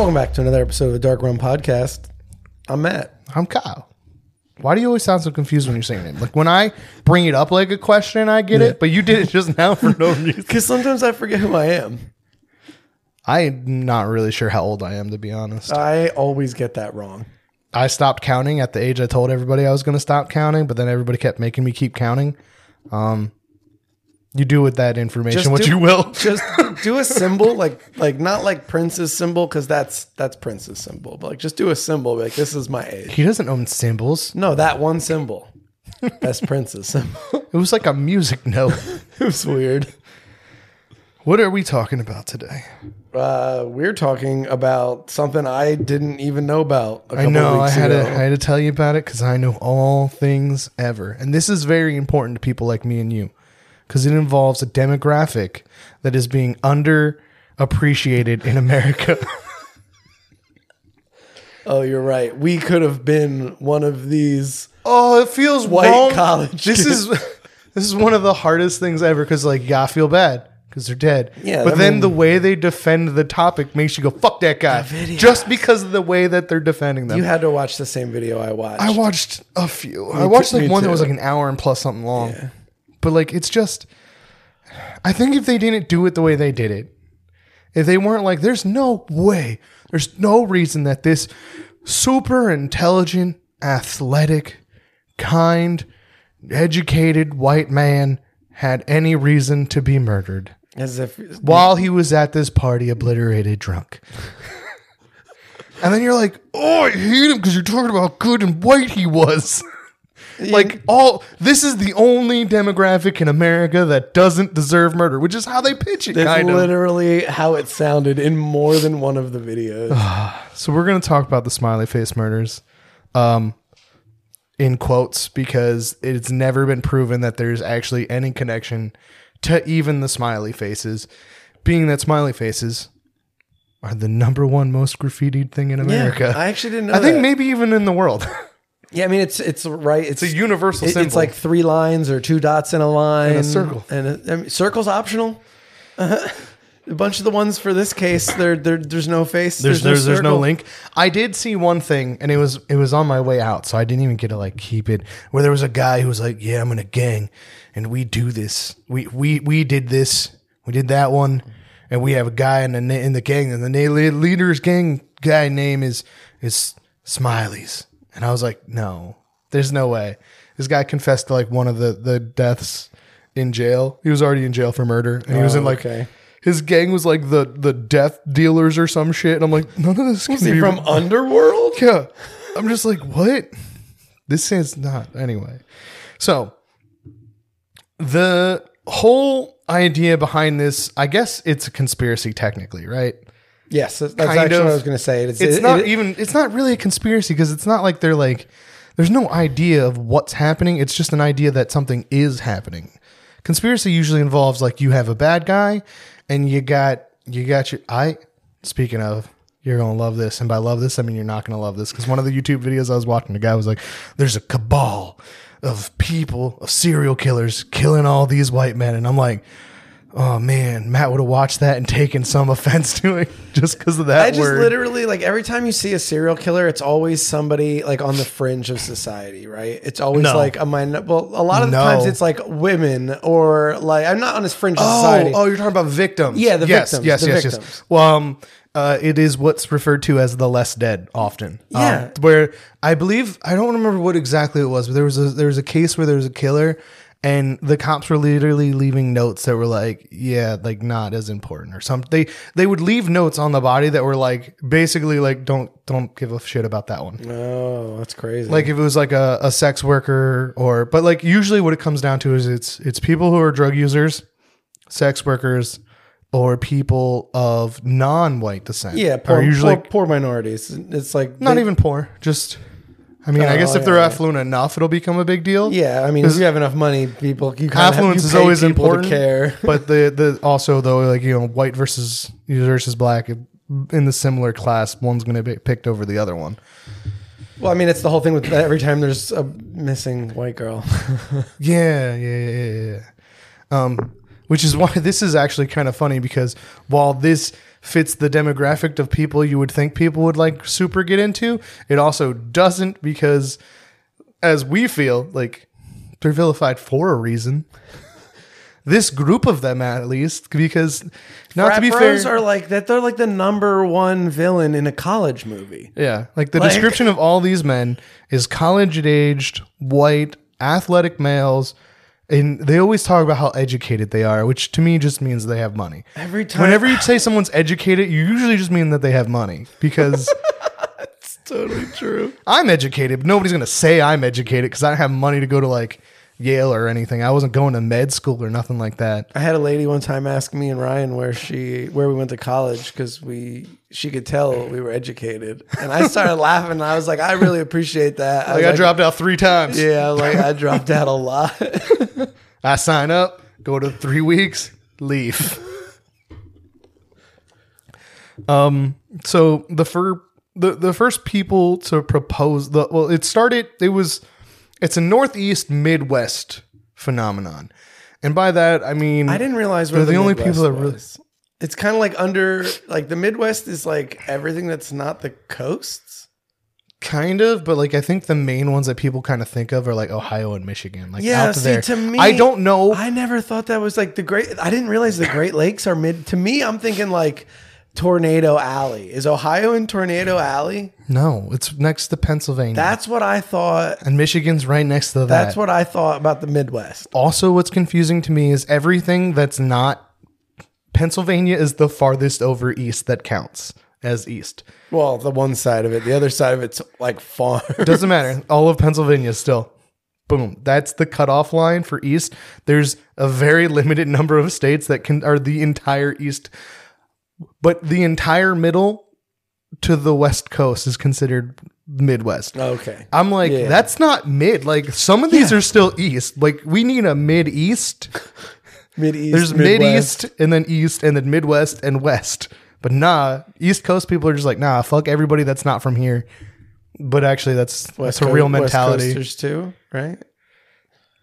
Welcome back to another episode of the Dark Rum Podcast. I'm Matt. I'm Kyle. Why do you always sound so confused when you're saying it? Like when I bring it up like a question, I get it, but you did it just now for no reason. Because sometimes I forget who I am. I'm not really sure how old I am, to be honest. I always get that wrong. I stopped counting at the age I told everybody I was going to stop counting, but then everybody kept making me keep counting. Um, you do with that information what do- you will. Just do a symbol, like like not like Prince's symbol, because that's that's Prince's symbol. But like just do a symbol, like this is my age. He doesn't own symbols. No, that one symbol. That's Prince's symbol. It was like a music note. it was weird. what are we talking about today? Uh, we're talking about something I didn't even know about. A I know I had ago. to I had to tell you about it because I know all things ever, and this is very important to people like me and you, because it involves a demographic that is being underappreciated in America. Oh, you're right. We could have been one of these. oh, it feels White wrong. college This is this is one of the hardest things ever because like yeah, I feel bad because they're dead. Yeah, but I then mean- the way they defend the topic makes you go fuck that guy just because of the way that they're defending them. You had to watch the same video I watched. I watched a few. I too- watched like me one that was like an hour and plus something long. But like it's just I think if they didn't do it the way they did it, if they weren't like there's no way, there's no reason that this super intelligent, athletic, kind, educated white man had any reason to be murdered As if while he was at this party obliterated drunk. and then you're like, oh, I hate him because you're talking about how good and white he was. like all this is the only demographic in America that doesn't deserve murder, which is how they pitch it, that's kind of. literally how it sounded in more than one of the videos. So we're gonna talk about the smiley face murders, um, in quotes because it's never been proven that there's actually any connection to even the smiley faces, being that smiley faces are the number one most graffitied thing in America. I actually didn't know. I think maybe even in the world. Yeah, I mean it's it's right. It's, It's a universal it- symbol. It's like three lines or two dots in a line a circle. and a, I mean, circle's optional. Uh-huh. a bunch of the ones for this case, there there there's no face. there's there's, there's no link. I did see one thing, and it was it was on my way out, so I didn't even get to like keep it. Where there was a guy who was like, "Yeah, I'm in a gang, and we do this. We we we did this. We did that one, and we have a guy in the in the gang, and the leader's gang guy name is is Smileys." And I was like, "No, there's no way." This guy confessed to like one of the the deaths in jail. He was already in jail for murder, and he was Oh, in like. okay. His gang was like the the death dealers or some shit. And I'm like, none of this can Is he be from Underworld? yeah. I'm just like, what? This is not anyway. So the whole idea behind this, I guess it's a conspiracy technically, right? Yes, that's actually of. what I was going to say. It's, It's it- not it- even it's not really a conspiracy because it's not like they're like there's no idea of what's happening. It's just an idea that something is happening. Conspiracy usually involves like you have a bad guy and you got you got your I speaking of you're gonna love this, and by love this I mean you're not gonna love this because one of the YouTube videos I was watching, the guy was like, "There's a cabal of people, of serial killers killing all these white men," and I'm like, "Oh man, Matt would have watched that and taken some offense to it just because of that I just word." literally like every time you see a serial killer, it's always somebody like on the fringe of society, right? It's always No. like a minor. Well, a lot of the No. times it's like women or like I'm not on this fringe of Oh, society. oh, you're talking about victims. Yeah, the yes, victims, Yes, the yes, victims. yes. Well, um, uh, it is what's referred to as the less dead often. Um, Yeah. where I believe I don't remember what exactly it was, but there was a there was a case where there was a killer, and the cops were literally leaving notes that were like, yeah, like not as important or something. They they would leave notes on the body that were like basically like don't don't give a shit about that one. oh, that's crazy. Like if it was like a, a sex worker or but like usually what it comes down to is it's it's people who are drug users, sex workers, or people of non-white descent. yeah, are poor, usually poor, poor minorities. It's like not they- even poor. Just I mean, I Oh, guess if they're yeah. affluent enough, it'll become a big deal. Yeah, I mean, if you have enough money, people you affluence is you pay always important. care. but the the also though like you know white versus versus black in the similar class, one's going to be picked over the other one. Well, I mean, it's the whole thing with every time there's a missing white girl. Yeah, yeah, yeah, yeah, yeah. Um, which is why this is actually kind of funny because while this fits the demographic of people you would think people would like super get into, it also doesn't because as we feel like they're vilified for a reason. This group of them, at least, because not Frat to be bros fair, are like that. They're like the number one villain in a college movie. Yeah, like the Like- description of all these men is college-aged, white, athletic males, and they always talk about how educated they are, which to me just means they have money. Every time, Whenever you say someone's educated, you usually just mean that they have money because it's totally true. I'm educated. But nobody's gonna say I'm educated because I don't have money to go to like Yale or anything. I wasn't going to med school or nothing like that. I had a lady one time ask me and Ryan where she where we went to college because we she could tell we were educated, and I started laughing. And I was like, I really appreciate that. Like was I dropped out three times. Yeah, like I dropped out a lot. I sign up, go to three weeks, leave. um. So the fir- the the first people to propose the well, it started. It was it's a northeast midwest phenomenon, and by that I mean I didn't realize where They're the only Midwest people that really- was. It's kind of like under like the Midwest is like everything that's not the coasts. kind of, but like I think the main ones that people kind of think of are like Ohio and Michigan. Like Yeah, out see, there. to me, I don't know. I never thought that was like the great. I didn't realize the Great Lakes are mid. To me, I'm thinking like Tornado Alley. Is Ohio in Tornado Alley? no, it's next to Pennsylvania. That's what I thought. and Michigan's right next to that. That's what I thought about the Midwest. also what's confusing to me is everything that's not Pennsylvania is the farthest over east that counts as east. Well, the one side of it, the other side of it's like far. Doesn't matter. All of Pennsylvania still. Boom. That's the cutoff line for east. There's a very limited number of states that can are the entire east, but the entire middle to the west coast is considered Midwest. okay. I'm like, Yeah. that's not mid. Like some of these are still east. Like we need a mid east. Mid East. There's mid east and then east and then Midwest and west. But nah, East Coast people are just like, nah, fuck everybody that's not from here. But actually, that's that's a real mentality. West Coasters too, right?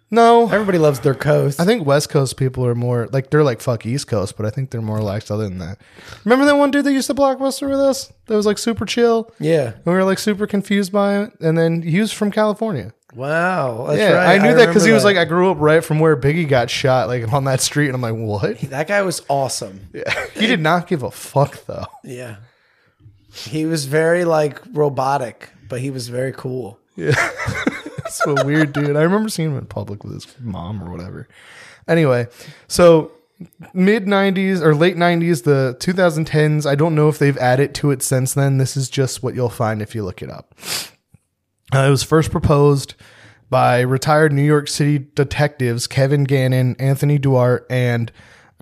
No, Everybody loves their coast. I think West Coast people are more like they're like fuck East Coast, but I think they're more relaxed other than that. Remember that one dude that used to blockbuster with us? That was like super chill. yeah. And we were like super confused by it. And then he was from California. Wow. That's yeah, right. I knew that because he was that. like, I grew up right from where Biggie got shot, like on that street. And I'm like, what? that guy was awesome. Yeah. he did not give a fuck though. Yeah. He was very like robotic, but he was very cool. Yeah. That's a weird dude. I remember seeing him in public with his mom or whatever. Anyway, so mid 90s or late 90s, the 2010s, I don't know if they've added to it since then. This is just what you'll find if you look it up. Uh, it was first proposed by retired New York City detectives Kevin Gannon, Anthony Duarte, and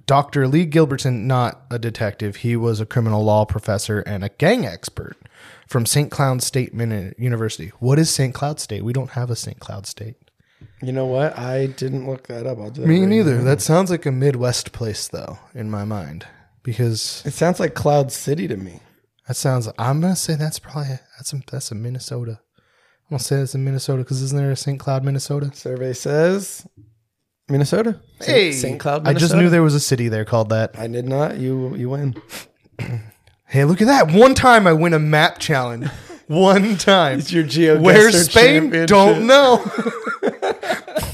Dr. Lee Gilbertson, not a detective. He was a criminal law professor and a gang expert from St. Cloud State University. What is St. Cloud State? We don't have a St. Cloud State. You know what? I didn't look that up. I'll do that. Me right neither. now. That sounds like a Midwest place, though, in my mind, because It sounds like Cloud City to me. that sounds. I'm gonna say that's probably that's a, that's a Minnesota. I'm gonna say it's in Minnesota because isn't there a St. Cloud, Minnesota? Survey says Minnesota. Hey, St. Cloud. I just knew there was a city there called that. I did not. You you win. Hey, look at that! One time I win a map challenge. One time. It's your geo. Where's Spain? Don't know.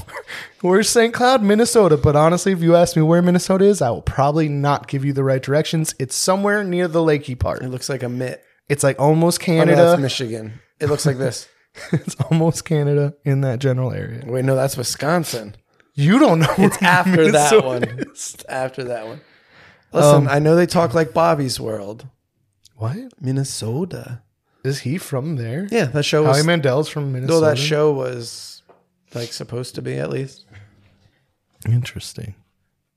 Where's St. Cloud, Minnesota? But honestly, if you ask me where Minnesota is, I will probably not give you the right directions. It's somewhere near the lakey part. It looks like a mitt. It's like almost Oh, no, Canada. that's Michigan. It looks like this. it's almost Canada in that general area. Wait, no, that's Wisconsin. You don't know. It's after that one. It's after that one. Listen, Um, I know they talk like Bobby's World. What Minnesota. is he from there? Yeah, that show was. Howie Mandel's from Minnesota. though that show was like supposed to be at least. Interesting.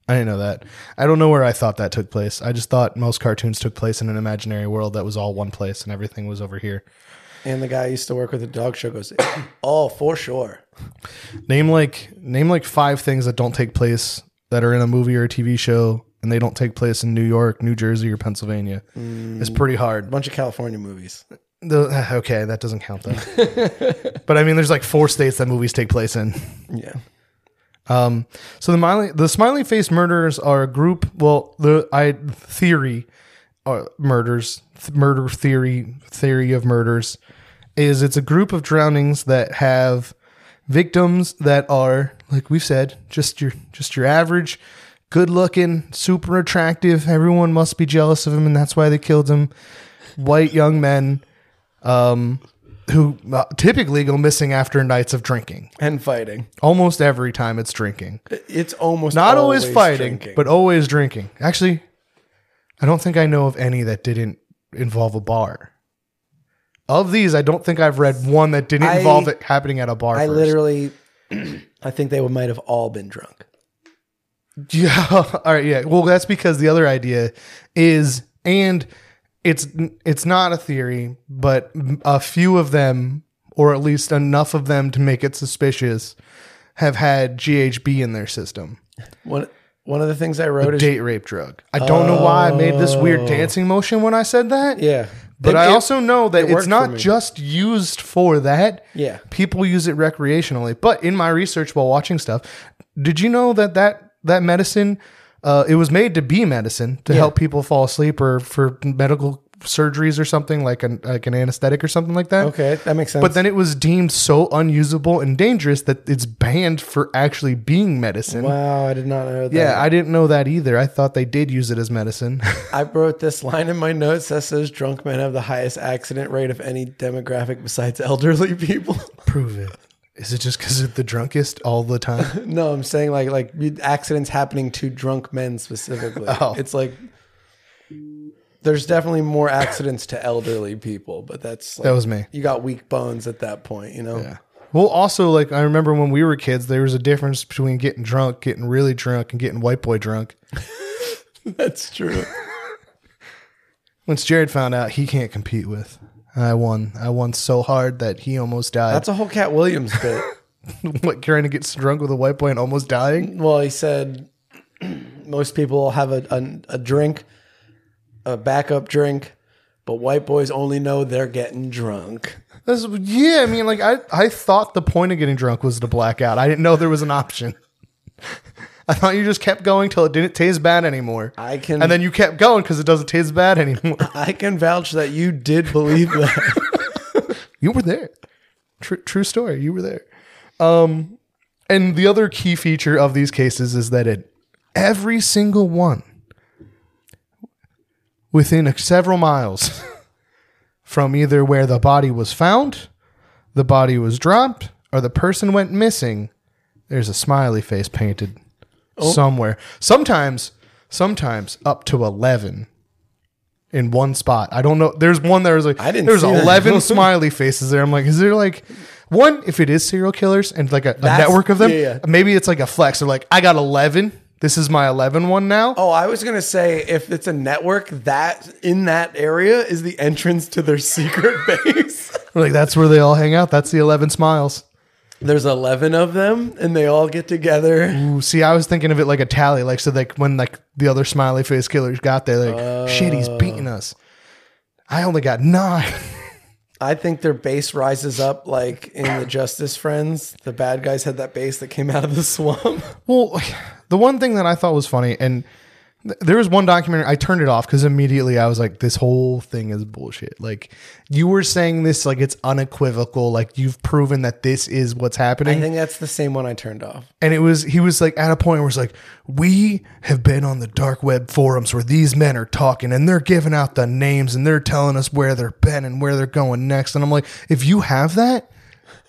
I didn't know that. I don't know where I thought that took place. I just thought most cartoons took place in an imaginary world that was all one place and everything was over here. And the guy I used to work with the dog show goes, "Oh, for sure." Name like name like five things that don't take place that are in a movie or a TV show and they don't take place in New York, New Jersey, or Pennsylvania. It's pretty A hard. bunch of California movies. The, okay, that doesn't count though. but I mean, there's like four states that movies take place in. Yeah. Um, so the smiley, the smiley face murderers are a group. Well, the I theory, or murders, th- murder theory, theory of murders, is it's a group of drownings that have victims that are like we've said, just your just your average, good looking, super attractive. Everyone must be jealous of him, and that's why they killed him. White young men, um, who uh, typically go missing after nights of drinking. And fighting. Almost every time it's drinking. It's almost Not always, fighting, drinking. but always drinking. Actually, I don't think I know of any that didn't involve a bar. Of these, I don't think I've read one that didn't I- involve it happening at a bar. I first. literally, I think they might have all been drunk. Yeah. All right. Yeah. Well, that's because the other idea is, and it's it's not a theory, but a few of them, or at least enough of them to make it suspicious, have had GHB in their system. One one of the things I wrote is Date rape drug. I don't know why I made this weird oh. dancing motion when I said that. yeah, But It- I also know that it it's not just used for that. Yeah. People use it recreationally. But in my research while watching stuff, did you know that that, that medicine, uh, it was made to be medicine to help people fall asleep or for medical surgeries or something like an, like an anesthetic or something like that? okay, that makes sense. But then it was deemed so unusable and dangerous that it's banned for actually being medicine. wow, I did not know that. Yeah, I didn't know that either. I thought they did use it as medicine. I wrote this line in my notes that says drunk men have the highest accident rate of any demographic besides elderly people. Prove it. Is it just because of the drunkest all the time? no, I'm saying like like accidents happening to drunk men specifically. Oh. It's like there's definitely more accidents to elderly people, but that's like, That was me. You got weak bones at that point, you know. Yeah. Well, also, like I remember when we were kids, there was a difference between getting drunk, getting really drunk, and getting white boy drunk. That's true. Once Jared found out he can't compete with, I won. I won so hard that he almost died. That's a whole Katt Williams bit. what trying to get drunk with a white boy and almost dying. Well, he said most people have a, a, a drink, a backup drink, but white boys only know they're getting drunk. That's, yeah, I mean, like I, I thought the point of getting drunk was to black out. I didn't know there was an option. I thought you just kept going till it didn't taste bad anymore, I can and then you kept going because it doesn't taste bad anymore. I can vouch that you did believe that. You were there. True, true story. You were there. Um, and the other key feature of these cases is that it every single one within several miles from either where the body was found, the body was dropped, or the person went missing, there's a smiley face painted oh. somewhere. Sometimes, sometimes up to eleven in one spot. I don't know. There's one that was like I didn't There's eleven smiley faces there. I'm like, is there like one? If it is serial killers and like a, a network of them, yeah, yeah. maybe it's like a flex. They're like, I got eleven. This is my 11 one now. Oh, I was gonna say if it's a network, that in that area is the entrance to their secret base. Like that's where they all hang out. That's the 11 smiles. There's eleven of them, and they all get together. Ooh, see, I was thinking of it like a tally, like so like when like the other smiley face killers got there, like shit, he's beating us. I only got nine. I think their base rises up like in the Justice Friends. The bad guys had that base that came out of the swamp. Well, the one thing that I thought was funny, and there was one documentary, I turned it off because immediately I was like, this whole thing is bullshit. Like, you were saying this like it's unequivocal, like you've proven that this is what's happening. I think that's the same one I turned off. and it was, he was like at a point where it's like, we have been on the dark web forums where these men are talking and they're giving out the names and they're telling us where they're been and where they're going next. And I'm like, if you have that,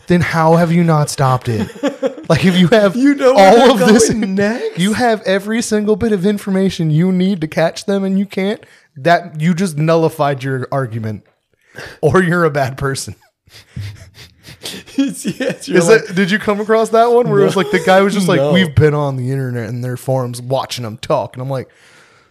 then how have you not stopped it? Like if you have You know all of this next? you have every single bit of information you need to catch them and you can't, that you just nullified your argument. Or you're a bad person. yes, Is like, that did you come across that one where it was like the guy was just like, No. We've been on the internet and their forums watching them talk, and I'm like,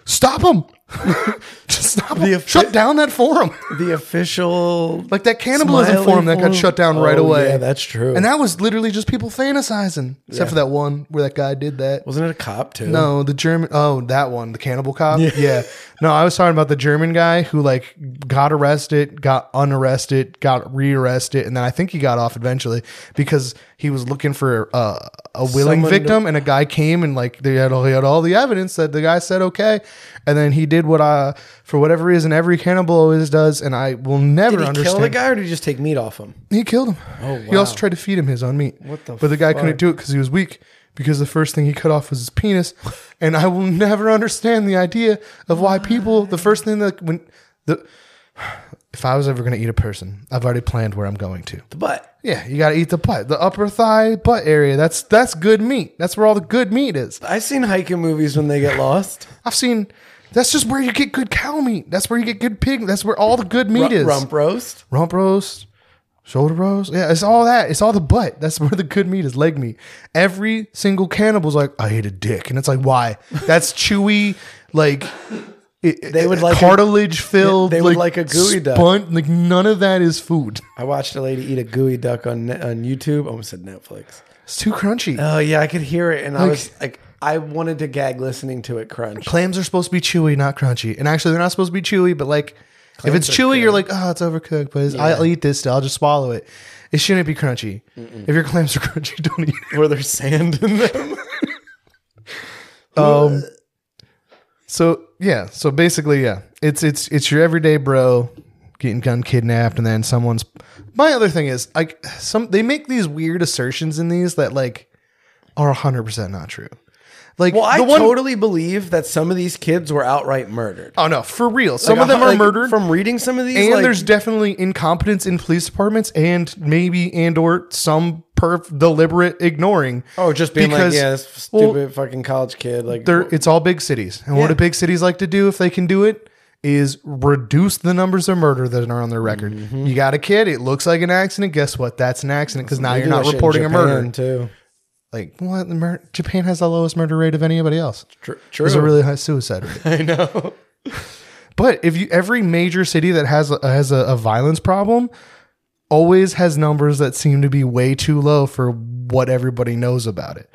Stop them. just stop The Shut down that forum. the official Like that cannibalism Smiley forum that got forum? shut down right Oh, away. yeah, that's true. And that was literally just people fantasizing. Except for that one where that guy did that. wasn't it a cop too? No, the German. Oh, that one, the cannibal cop. Yeah. No, I was talking about the German guy who like got arrested, got unarrested, got rearrested, and then I think he got off eventually because he was looking for uh, a willing Someone victim, and a guy came and like they had all, they had all the evidence that the guy said okay, and then he did what I for whatever reason every cannibal always does, and I will never Did he understand. kill the guy or did he just take meat off him? He killed him. Oh, wow. He also tried to feed him his own meat. What the But the guy fuck? couldn't do it because he was weak. Because the first thing he cut off was his penis, and I will never understand the idea of why people. The first thing that when the if I was ever going to eat a person, I've already planned where I'm going to. The butt. Yeah, you got to eat the butt, the upper thigh butt area. That's that's good meat. That's where all the good meat is. I've seen hiking movies when they get lost. I've seen. That's just where you get good cow meat. That's where you get good pig. That's where all the good meat is. Rump roast. rump roast, shoulder roast. Yeah, it's all that. It's all the butt. That's where the good meat is, leg meat. Every single cannibal's like, I ate a dick, and it's like, why? That's chewy, like. It, They would like a- cartilage filled. they would like a geoduck. spun- Like none of that is food. I watched a lady eat a geoduck on on YouTube. I almost said Netflix. It's too crunchy. Oh yeah, I could hear it, and I was like, I wanted to gag listening to it crunch. Clams are supposed to be chewy, not crunchy. And actually, they're not supposed to be chewy, but like, if it's chewy, good. you're like, oh, it's overcooked, but it's, I'll eat this still. I'll just swallow it. It shouldn't be crunchy. If your clams are crunchy, don't eat it. Were there sand in them? Um, so yeah, so basically, yeah, it's it's it's your everyday bro getting gun kidnapped, and then someone's. My other thing is like some they make these weird assertions in these that like are hundred percent not true. Like well, I one, totally believe that some of these kids were outright murdered. oh no, for real. Some Like, of them are like, murdered. From reading some of these, and like, there's definitely incompetence in police departments and maybe and or some perf deliberate ignoring oh, just being because- like, yeah, this well, stupid fucking college kid. Like, they're it's all big cities and what do big cities like to do if they can do it is reduce the numbers of murder that are on their record Mm-hmm. you got a kid it looks like an accident guess what that's an accident because now you're not reporting a murder too. like what the mur- japan has the lowest murder rate of anybody else Tr- True. there's a really high suicide rate I know. But if you every major city that has a, has a, a violence problem always has numbers that seem to be way too low for what everybody knows about it.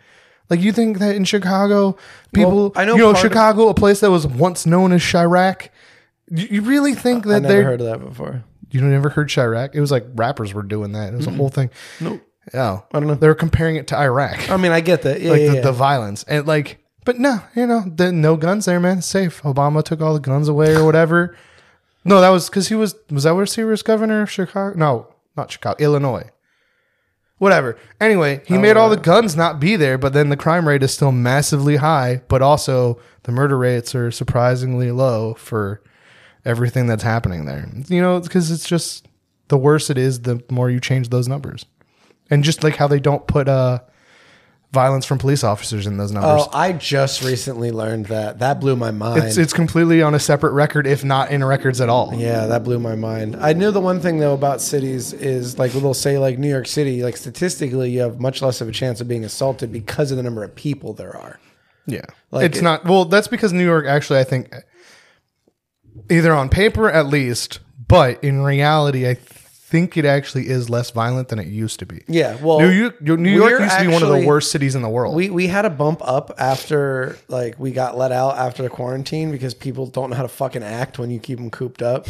Like you think that in Chicago, people, Well, I know you know, part of- Chicago, a place that was once known as Chiraq. You, you really think that they're heard of that before. you never heard Chiraq? It was like rappers were doing that. It was a whole thing. Nope. Oh, I don't know. They were comparing it to Iraq, I mean, I get that. Yeah, like yeah, the, yeah. the violence and like. But no, you know, the, no guns there, man. It's safe. Obama took all the guns away or whatever. No, that was because he was was that where he was governor of Chicago? No, not Chicago, Illinois. Whatever. Anyway, he made all the guns not be there, but then the crime rate is still massively high, but also the murder rates are surprisingly low for everything that's happening there. You know, because it's just the worse it is, the more you change those numbers. And just like how they don't put uh violence from police officers in those numbers. Oh, I just recently learned that. That blew my mind. It's it's completely on a separate record, if not in records at all. Yeah, that blew my mind. I knew the one thing though about cities is like they'll say like New York City, like statistically you have much less of a chance of being assaulted because of the number of people there are. Yeah, Like it's it- not. Well, that's because New York actually, I think, either on paper at least, but in reality, I think it actually is less violent than it used to be. Yeah, well, New York, New York used to be one of the actually- worst cities in the world. We we had a bump up after like we got let out after the quarantine because people don't know how to fucking act when you keep them cooped up.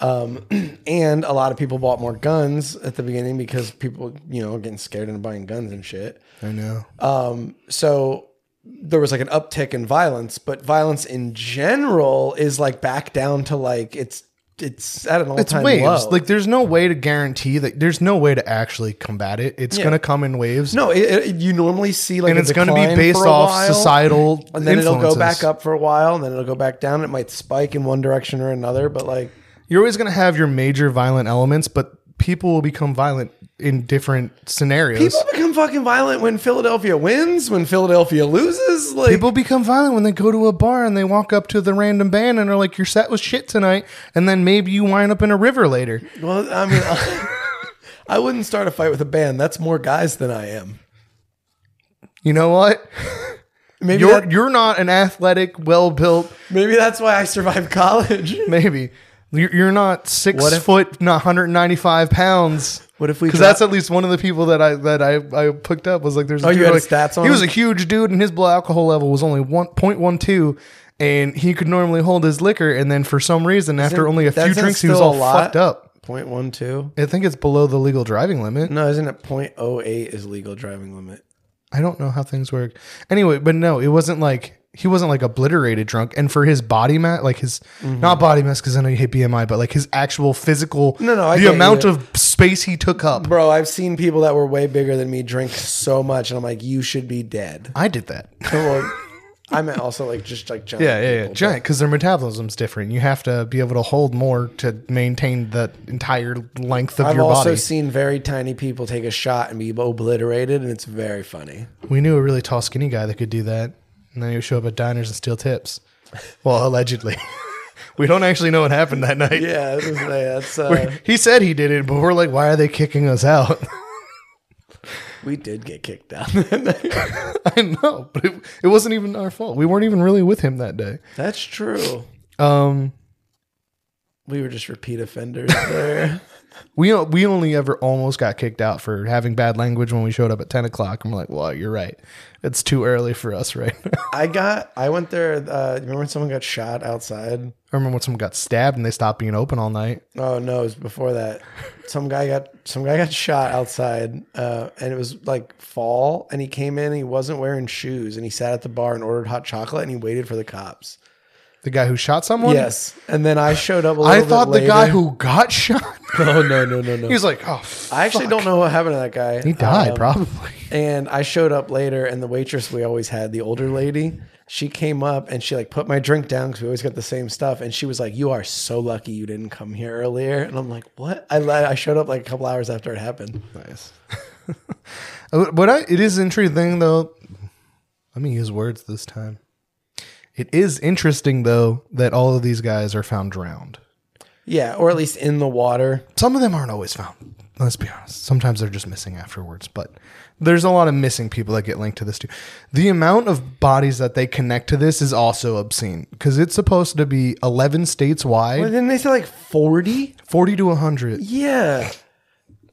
Um, and a lot of people bought more guns at the beginning because people, you know, getting scared into buying guns and shit. I know. Um, so there was like an uptick in violence, but violence in general is like back down to like it's it's at an all it's time waves. low. Like, there's no way to guarantee that. There's no way to actually combat it. It's Yeah. gonna come in waves, no, it, it- you normally see like and a it's gonna be based off while, societal. and then it'll go back up for a while, and then it'll go back down. It might spike in one direction or another, but like You're always gonna have your major violent elements, but people will become violent in different scenarios. people become fucking violent when Philadelphia wins, when Philadelphia loses. Like People become violent when they go to a bar and they walk up to the random band and are like, "Your set was shit tonight," and then maybe you wind up in a river later. well, I mean, I wouldn't start a fight with a band. That's more guys than I am. You know what? Maybe You're that, you're not an athletic, well built. maybe that's why I survived college. Maybe you're, you're not six if- foot, not 195 pounds. What if we Because that's at least one of the people that I that I, I picked up was like there's a Oh, you had like, stats on he was a huge dude and his blood alcohol level was only 1.12 and he could normally hold his liquor and then for some reason after only a few drinks he was all fucked up. Point one two. I think it's below the legal driving limit. No, isn't it point oh eight is legal driving limit? I don't know how things work. Anyway, but no, it wasn't like he wasn't like obliterated drunk. And for his body mass, like his mm-hmm. not body mass, because I know you hate BMI, but like his actual physical, No, no, I the amount of space he took up. Bro, I've seen people that were way bigger than me drink so much, and I'm like, you should be dead. I did that. well, I meant also like just like giant. Yeah, yeah, yeah. people, Giant, because their metabolism's different. You have to be able to hold more to maintain the entire length of I've your body i've also seen very tiny people take a shot and be obliterated, and it's very funny. We knew a really tall, skinny guy that could do that, and then he would show up at diners and steal tips. Well, allegedly. we don't actually know what happened that night. Yeah, that's uh, He said he did it, but we're like, why are they kicking us out? we did get kicked out. I know, but it, it wasn't even our fault. We weren't even really with him that day. that's true. Um, We were just repeat offenders there. we we only ever almost got kicked out for having bad language when we showed up at ten o'clock. And we're like, well, you're right. It's too early for us right now. I got. I went there. Uh, remember when someone got shot outside? I remember when someone got stabbed and they stopped being open all night. Oh no, it was before that. Some guy got some guy got shot outside, uh, and it was like fall. And he came in. And he wasn't wearing shoes, and he sat at the bar and ordered hot chocolate, and he waited for the cops. The guy who shot someone. Yes, and then I showed up. A little I bit thought the guy who got shot. No, no, no, no, no. he was like, oh, I actually don't know what happened to that guy. he died Um, probably. And I showed up later, and the waitress we always had, the older lady, she came up and she like put my drink down because we always got the same stuff. And she was like, "You are so lucky you didn't come here earlier." And I'm like, "What?" I li- I showed up like a couple hours after it happened. Nice. but I, it is interesting though. Let me use words this time. It is interesting though that all of these guys are found drowned. Yeah, or at least in the water. Some of them aren't always found. Let's be honest. Sometimes they're just missing afterwards. But there's a lot of missing people that get linked to this too. The amount of bodies that they connect to this is also obscene because it's supposed to be 11 states Well, wide, didn't they say like forty? 40 to 100. Yeah,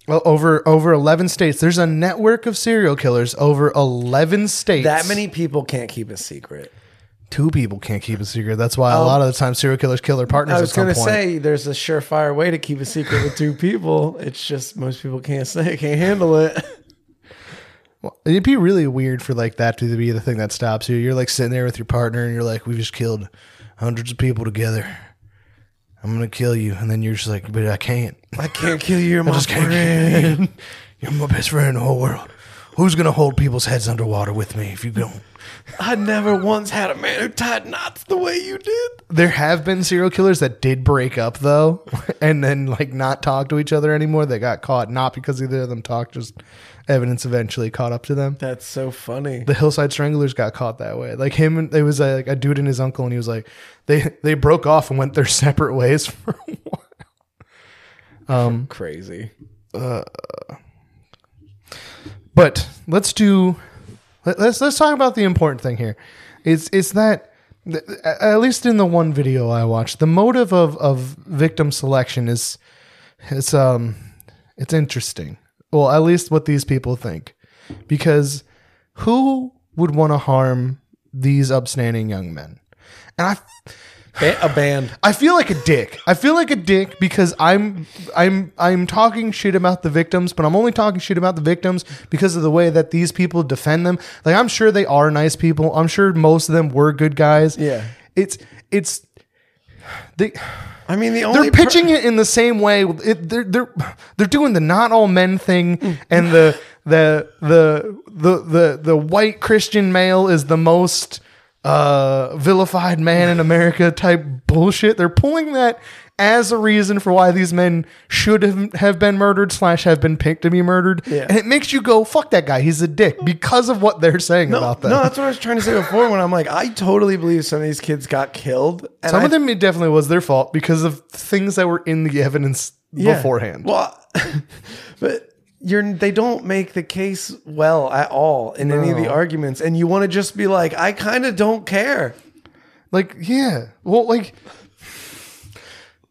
Well, over over 11 states. There's a network of serial killers over 11 states. that many people can't keep a secret. Two people can't keep a secret. That's why a oh. lot of the time serial killers kill their partners. Oh. I was going to say there's a surefire way to keep a secret with two people. It's just most people can't say, can't handle it. Well, it'd be really weird for like that to be the thing that stops you. You're like sitting there with your partner, and you're like, "We've just killed hundreds of people together. I'm gonna kill you," and then you're just like, "But I can't. I can't kill you. You're my I just can't friend. you. You're my best friend in the whole world. Who's gonna hold people's heads underwater with me if you don't?" I never once had a man who tied knots the way you did. There have been serial killers that did break up though, and then like not talk to each other anymore. They got caught not because either of them talked, just evidence eventually caught up to them. That's so funny. the hillside stranglers got caught that way like him and it was a, like a dude and his uncle and he was like they they broke off and went their separate ways for a while Um, Crazy. Uh, but let's do let, let's let's talk about the important thing here. It's it's that th- at least in the one video i watched the motive of of victim selection is it's um it's interesting. Well at least what these people think. Because who would want to harm these upstanding young men? And i Ba- a band. I feel like a dick. I feel like a dick because I'm I'm I'm talking shit about the victims, but I'm only talking shit about the victims because of the way that these people defend them. Like I'm sure they are nice people. I'm sure most of them were good guys. Yeah. It's it's they I mean, the only they're pitching it in the same way. It, they're they're they're doing the not all men thing, Mm. and the the the the the the white Christian male is the most uh, vilified man in America type bullshit. They're pulling that as a reason for why these men should have, have been murdered slash have been picked to be murdered, Yeah. and it makes you go fuck that guy. He's a dick because of what they're saying no, about them. no, that's what I was trying to say before. When I'm like, I totally believe some of these kids got killed. And Some I- of them it definitely was their fault because of things that were in the evidence Yeah. beforehand. Well, but you're they don't make the case well at all in any of the No. arguments, and you want to just be like, I kind of don't care. Like, yeah. Well, like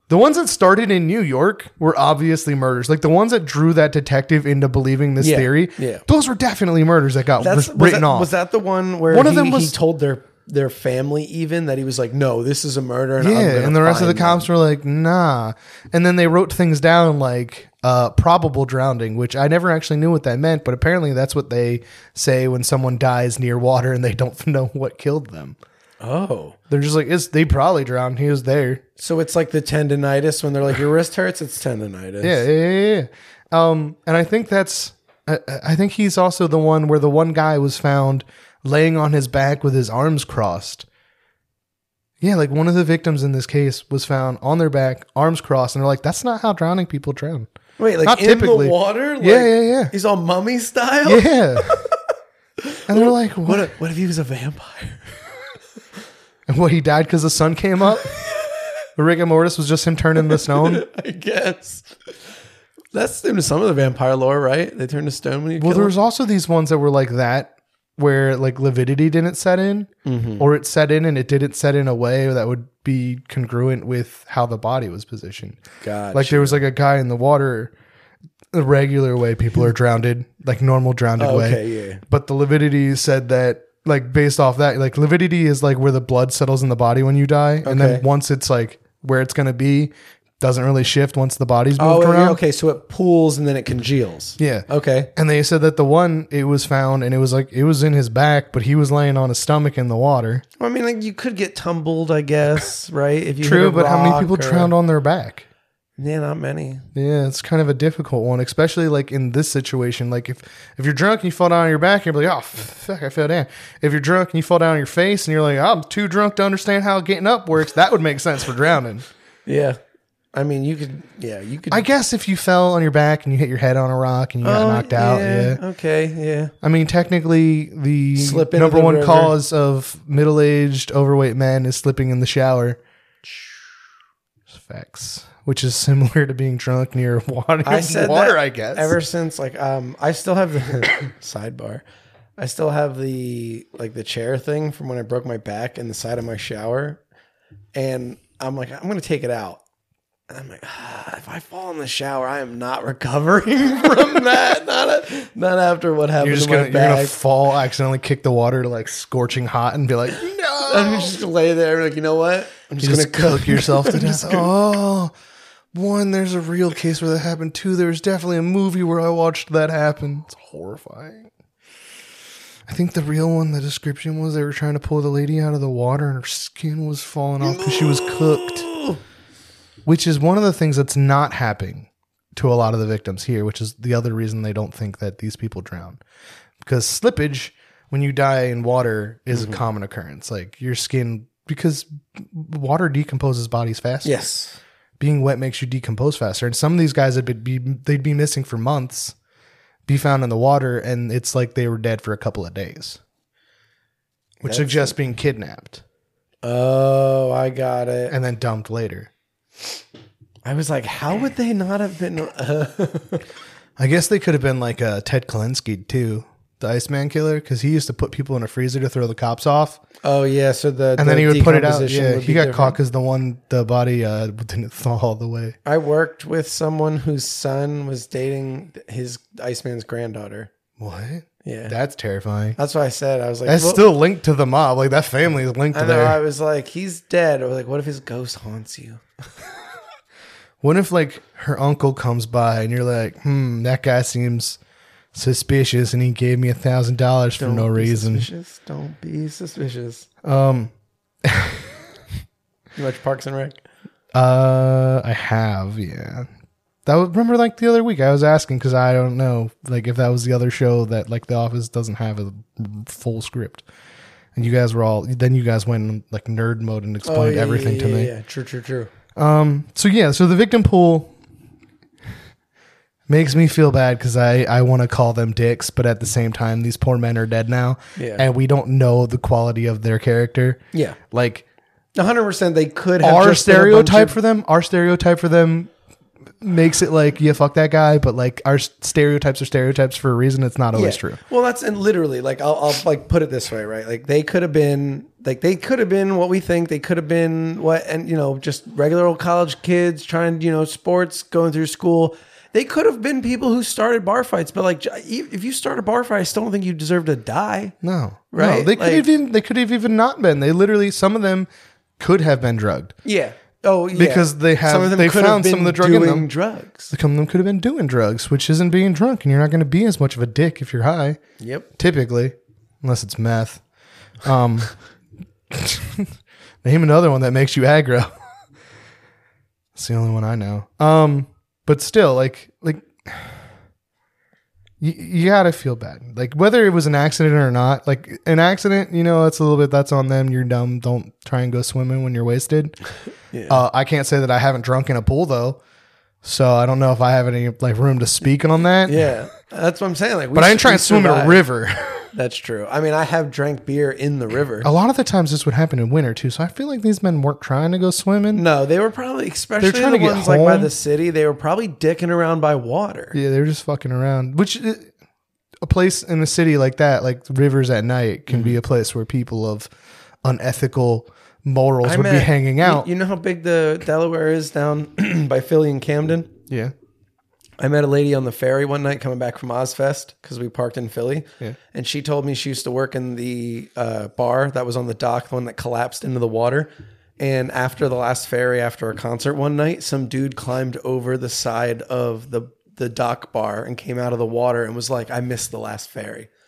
the ones that started in New York were obviously murders. Like the ones that drew that detective into believing this Yeah, theory, yeah. those were definitely murders that got That's was written that, off. Was that the one where One of he, them he was- told their their family even that he was like, no, this is a murder. And I'm yeah, gonna and the rest of the find cops were like, nah. And then they wrote things down like uh, probable drowning, which I never actually knew what that meant, but apparently that's what they say when someone dies near water and they don't know what killed them. Oh. They're just like, it's, they probably drowned. He was there. So it's like the tendonitis when they're like, your wrist hurts, it's tendonitis. Yeah, yeah, yeah. yeah. Um, and I think that's, I, I think he's also the one where the one guy was found laying on his back with his arms crossed. Yeah, like one of the victims in this case was found on their back, arms crossed, and they're like, "That's not how drowning people drown." Wait, like Not in typically. the water? Like, Yeah, yeah, yeah. He's all mummy style? Yeah, and they're like, "What?" What if, what if he was a vampire? And what he died because the sun came up? Rigor mortis was just him turning to stone. I guess. That's into some of the vampire lore, right? They turn to stone when you Well, kill there them. was also these ones that were like that, where like lividity didn't set in, Mm-hmm. or it set in and it didn't set in a way that would be congruent with how the body was positioned. God. Like there was like a guy in the water, the regular way people are drowned, like normal drowned Oh, way. okay, yeah. But the lividity said that, like based off that, like lividity is like where the blood settles in the body when you die, and then once it's like where it's gonna be, doesn't really shift once the body's Oh, moved yeah, around. okay. So it pools and then it congeals. Yeah. Okay. And they said that the one it was found and it was like it was in his back, but he was laying on his stomach in the water. Well, I mean, like you could get tumbled, I guess, right? If you hit True, a but how many rock people or- drowned on their back? Yeah, not many. Yeah, it's kind of a difficult one, especially like in this situation. Like if if you're drunk and you fall down on your back, you're like, oh fuck, I fell down. If you're drunk and you fall down on your face and you're like, I'm too drunk to understand how getting up works, that would make sense for drowning. Yeah. I mean, you could. Yeah, you could. I guess if you fell on your back and you hit your head on a rock and you got Oh, knocked out, yeah. Okay. Yeah. I mean, technically, the Slip into number the one river. cause of middle-aged overweight men is slipping in the shower. Facts, which is similar to being drunk near water. I said water, that I guess. Ever since like um, I still have the sidebar. I still have the like the chair thing from when I broke my back in the side of my shower, and I'm like, I'm gonna take it out. And I'm like, ah, if I fall in the shower, I am not recovering from that. Not a, not after what happened you're just to my gonna you're gonna fall, accidentally kick the water to like scorching hot, and be like, no. I'm just gonna lay there, like you know what? I'm just, just gonna cook yourself to death. Oh, one, there's a real case where that happened. Two, there's definitely a movie where I watched that happen. It's horrifying. I think the real one, the description was they were trying to pull the lady out of the water and her skin was falling off because she was cooked. Which is one of the things that's not happening to a lot of the victims here, which is the other reason they don't think that these people drown. Because slippage, when you die in water, is a mm-hmm. common occurrence. Like your skin, because water decomposes bodies faster. Yes. Being wet makes you decompose faster. And some of these guys would be they'd be missing for months, be found in the water, and it's like they were dead for a couple of days. Which That's- suggests being kidnapped Oh, I got it. and then dumped later. I was like, how would they not have been? I guess they could have been like uh, Ted Kuklinski too, the Iceman killer, because he used to put people in a freezer to throw the cops off, oh yeah, so the and then he would put it out. Yeah, he got different. caught because the one the body uh, didn't thaw all the way. I worked with someone whose son was dating his Iceman's granddaughter. What? Yeah, That's terrifying. that's what I said. I was like, That's well- still linked to the mob. Like that family is linked I to know. there. I was like, he's dead. I was like, what if his ghost haunts you? What if like her uncle comes by and you're like, hmm, that guy seems suspicious, and he gave me a thousand dollars for no be reason. Suspicious. Don't be suspicious. Um, You watch Parks and Rec? uh, I have, yeah. That was, remember like the other week I was asking because I don't know like if that was the other show that like The Office doesn't have a full script, and you guys were all then you guys went like nerd mode and explained Oh, yeah, everything yeah, to yeah, me. Yeah, true, true, true. Um. So yeah. So the victim pool makes me feel bad because I I want to call them dicks, but at the same time, these poor men are dead now, Yeah. and we don't know the quality of their character. Yeah, Like hundred percent. They could have our just been a bunch stereotype of- for them, our stereotype for them makes it like yeah, fuck that guy. But like our stereotypes are stereotypes for a reason. It's not always true. Well, that's and literally like I'll, I'll like put it this way, right? Like they could have been like they could have been what we think. They could have been what and you know just regular old college kids trying you know sports going through school. They could have been people who started bar fights, but like if you start a bar fight, I still don't think you deserve to die. No, no, Right? they could Like- have even they could have even not been. They literally some of them could have been drugged. Yeah, Oh, yeah. Because they have- they could have found some of the drug in them. drugs. Some of them could have been doing drugs, which isn't being drunk, and you're not going to be as much of a dick if you're high, Yep. typically, unless it's meth. Um, name another one that makes you aggro. It's the only one I know. Um, but still, like, like you, you gotta feel bad. Like whether it was an accident or not. Like an accident, you know, that's a little bit. That's on them. You're dumb. Don't try and go swimming when you're wasted. Yeah. Uh, I can't say that I haven't drunk in a pool though, so I don't know if I have any like room to speak on that. yeah. That's what I'm saying. Like, we But I didn't try and swim in a river. That's true. I mean, I have drank beer in the river. a lot of the times this would happen in winter too. So I feel like these men weren't trying to go swimming. No, they were probably, especially trying the to get ones like by home. the city, they were probably dicking around by water. Yeah, they were just fucking around. Which uh, a place in a city like that, like rivers at night, can Mm-hmm. be a place where people of unethical morals I would be hanging out. You, know how big the Delaware is down by Philly and Camden? yeah. I met a lady on the ferry one night coming back from Ozzfest because we parked in Philly. Yeah. And she told me she used to work in the uh, bar that was on the dock, the one that collapsed into the water. And after the last ferry, after a concert one night, some dude climbed over the side of the, the dock bar and came out of the water and was like, I missed the last ferry.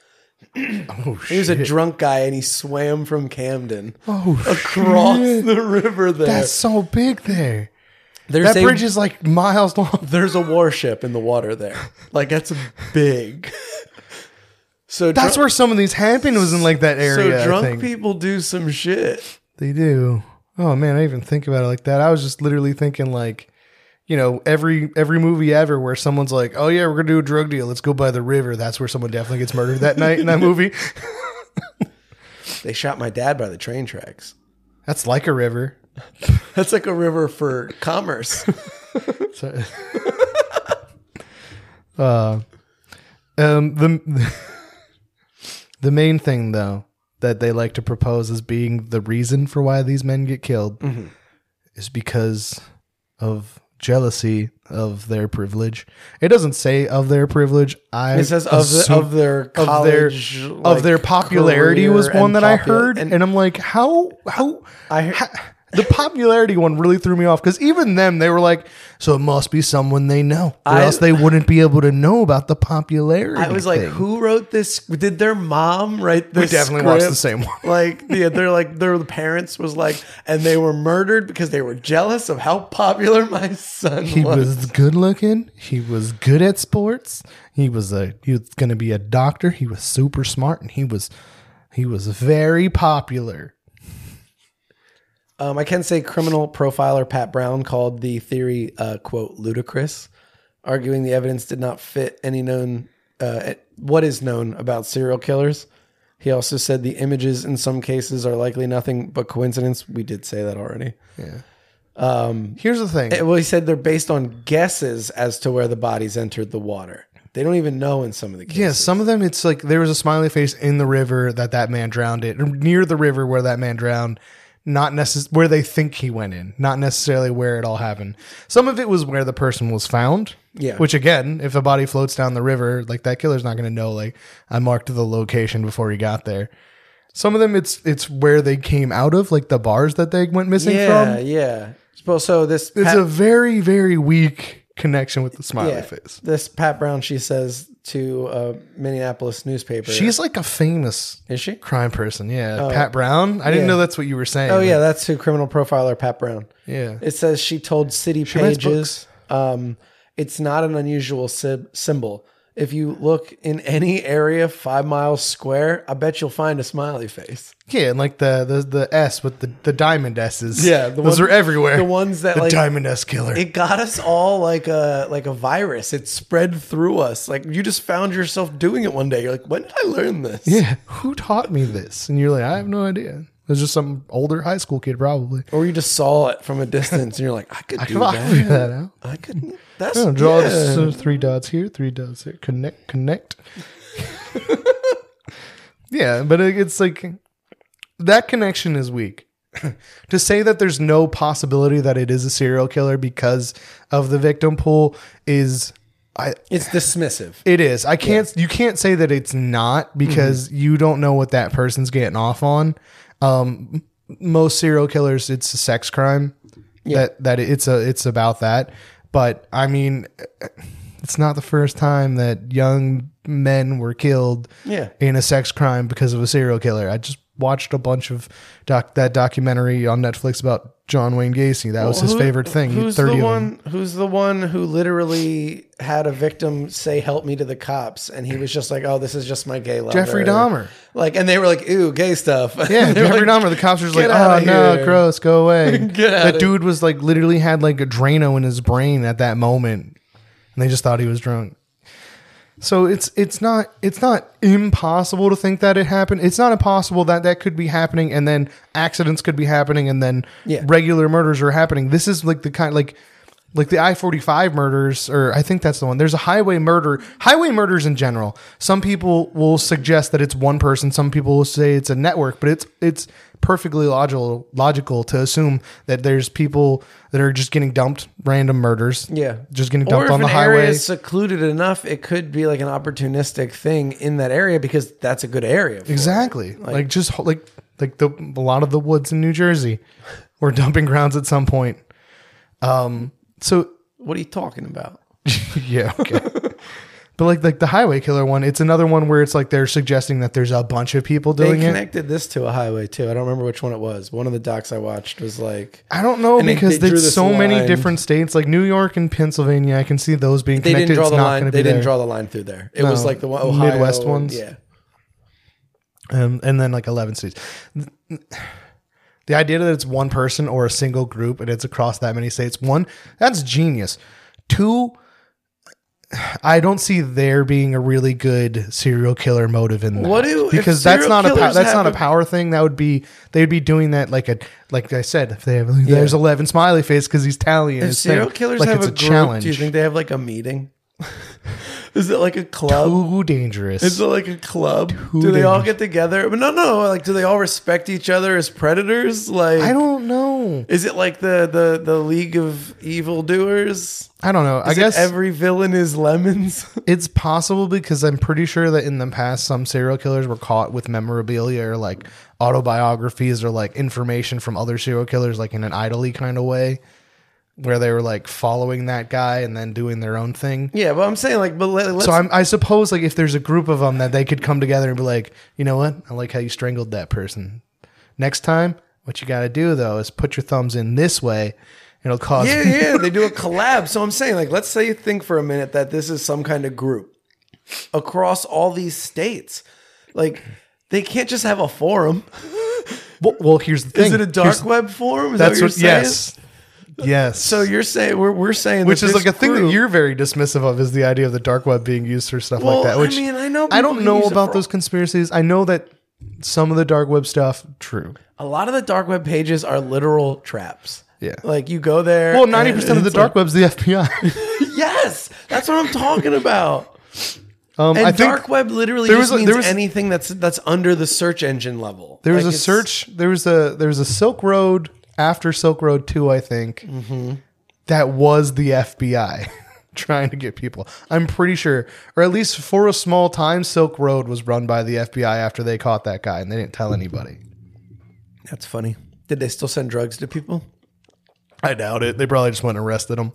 Oh shit. He was a drunk guy and he swam from Camden Oh, across shit. the river there. That's so big there. There's That a, bridge is like miles long. there's a warship in the water there. Like that's big. So That's dr- where some of these happened. Was in like that area. so drunk people do some shit. They do. Oh man, I didn't even think about it like that. I was just literally thinking like, you know, every every movie ever where someone's like, "Oh yeah, we're gonna do a drug deal. Let's go by the river." That's where someone definitely gets murdered that night in that movie. They shot my dad by the train tracks. That's like a river. That's like a river for commerce. Uh, um, the the main thing though that they like to propose as being the reason for why these men get killed Mm-hmm. is because of jealousy of their privilege. It doesn't say of their privilege. I It says of, the, assume- of their of their college of their like, popularity career was one and that I popu- heard, and, And I'm like, how how I Ha- the popularity one really threw me off because even them, they were like, so it must be someone they know, or I- else they wouldn't be able to know about the popularity. I was like, thing. who wrote this? Did their mom write this? We definitely watched the same one. Like, yeah, they're like their parents was like, and they were murdered because they were jealous of how popular my son was. He was. was good looking. He was good at sports. He was a he was going to be a doctor. He was super smart, and he was he was very popular. Um, I can say criminal profiler Pat Brown called the theory, uh, quote, ludicrous, arguing the evidence did not fit any known, uh, what is known about serial killers. He also said the images in some cases are likely nothing but coincidence. We did say that already. Yeah. Here's the thing. Eh, Well, he said they're based on guesses as to where the bodies entered the water. They don't even know in some of the cases. Yeah, some of them it's like there was a smiley face in the river that that man drowned in, or near the river where that man drowned, not necess- where they think he went in, not necessarily where it all happened. Some of it was where the person was found. Yeah. Which again, if a body floats down the river, like that killer's not going to know. Like I marked the location before he got there. Some of them it's it's where they came out of, like the bars that they went missing Yeah, from. yeah. Yeah, well, so this It's Pat- a very very weak connection with the smiley yeah, face. This Pat Brown, she says to a Minneapolis newspaper. She's like a famous is she? crime person. Yeah, Pat Brown. I didn't yeah. know that's what you were saying. Oh yeah, that's who criminal profiler Pat Brown. yeah. It says she told City writes Pages, um, it's not an unusual sib- symbol. If you look in any area five miles square, I bet you'll find a smiley face. Yeah, and like the the, the S with the, the diamond S's. Yeah, the those one- are everywhere. the ones that, the like- diamond S killer. It got us all like a like a virus. It spread through us. Like you just found yourself doing it one day. You're like, when did I learn this? yeah, who taught me this? And you're like, I have no idea. It was just some older high school kid, probably. Or you just saw it from a distance and you're like, I could I do can that. figure that out. I could. That's Oh, draw yeah. this, three dots here, three dots here. Connect, connect. yeah, but it- it's like that connection is weak. to say that there's no possibility that it is a serial killer because of the victim pool is I It's dismissive. it is. I can't you can't say that it's not because you don't know what that person's getting off on. Um most serial killers it's a sex crime that that it's a it's about that. But I mean, it's not the first time that young men were killed Yeah. in a sex crime because of a serial killer. I just watched a bunch of doc that documentary on Netflix about John Wayne Gacy. That was his Who- favorite thing. Who's the one? Who's the one who literally had a victim say "Help me" to the cops, and he was just like, "Oh, this is just my gay lover." Jeffrey Dahmer. Like, and they were like, "Ooh, gay stuff." Yeah, Jeffrey like, Dahmer. The cops were just like, "Oh no, here." gross, go away." That dude was like literally had like a Drano in his brain at that moment, and they just thought he was drunk. So it's it's not it's not impossible to think that it happened. It's not impossible that that could be happening, and then accidents could be happening, and then Yeah. regular murders are happening. This is like the kind like like the I forty five murders, or I think that's the one. There's a highway murder, highway murders in general. Some people will suggest that it's one person. Some people will say it's a network, but it's it's perfectly logical logical to assume that there's people that are just getting dumped, random murders. Yeah, just getting dumped on the an area highway. is secluded enough, it could be like an opportunistic thing in that area because that's a good area. Exactly. Like, just like like the a lot of the woods in New Jersey were dumping grounds at some point. Um. So What are you talking about? yeah. Okay. but like like the highway killer one, it's another one where it's like they're suggesting that there's a bunch of people They doing it. connected this to a highway too. I don't remember which one it was. One of the docs I watched was like I don't know And they- because they drew there's this so many line. different states, like New York and Pennsylvania. I can see those being they connected. didn't draw It's the not line. gonna They be didn't there. draw the line through there. It was No. like the one Ohio, Midwest ones? Yeah, um, and then like 11 states. The idea that it's one person or a single group and it's across that many states, one, that's genius. Two, I don't see there being a really good serial killer motive in that. What do- because that's not a pow- that's not a power thing. That would be they'd be doing that like a like I said if they have there's eleven smiley face because he's tallying If serial thing. killers like have it's a, a, group, challenge. do you think they have like a meeting? Is it like a club? Too dangerous. Is it like a club? do they all get together? But no, no. Like, do they all respect each other as predators? Like, I don't know. Is it like the the the League of Evildoers? I don't know. I Is it guess every villain is lemons. It's possible because I'm pretty sure that in the past some serial killers were caught with memorabilia or like autobiographies or like information from other serial killers, like in an idly kind of way, where they were like following that guy and then doing their own thing. yeah, but I'm saying like, but let, us So I'm, I suppose like if there's a group of them that they could come together and be like, you know what, I like how you strangled that person. Next time, what you got to do though is put your thumbs in this way. It'll cause yeah, yeah, they do a collab. So I'm saying, like, let's say you think for a minute that this is some kind of group across all these states. Like, they can't just have a forum. Well, well, here's the thing. Is it a dark Here's- web forum? Is That's that what. what? Yes. Yes. So you're saying we're we're saying which that is this like a thing that you're very dismissive of is the idea of the dark web being used for stuff Well, like that. I Which mean, I know I don't know about those conspiracies. I know that some of the dark web stuff true. a lot of the dark web pages are literal traps. Yeah. Like you go there. Well, ninety percent of the it's dark web's the FBI. yes, that's what I'm talking about. Um, And I think dark web literally there just was a- means there was- anything that's that's under the search engine level. there was Like, a search. There was a there was a Silk Road after Silk Road Two, I think. Mm-hmm. That was the FBI trying to get people. I'm pretty sure, or at least for a small time, Silk Road was run by the FBI after they caught that guy, and they didn't tell anybody. That's funny. Did they still send drugs to people? I doubt it. They probably just went and arrested him.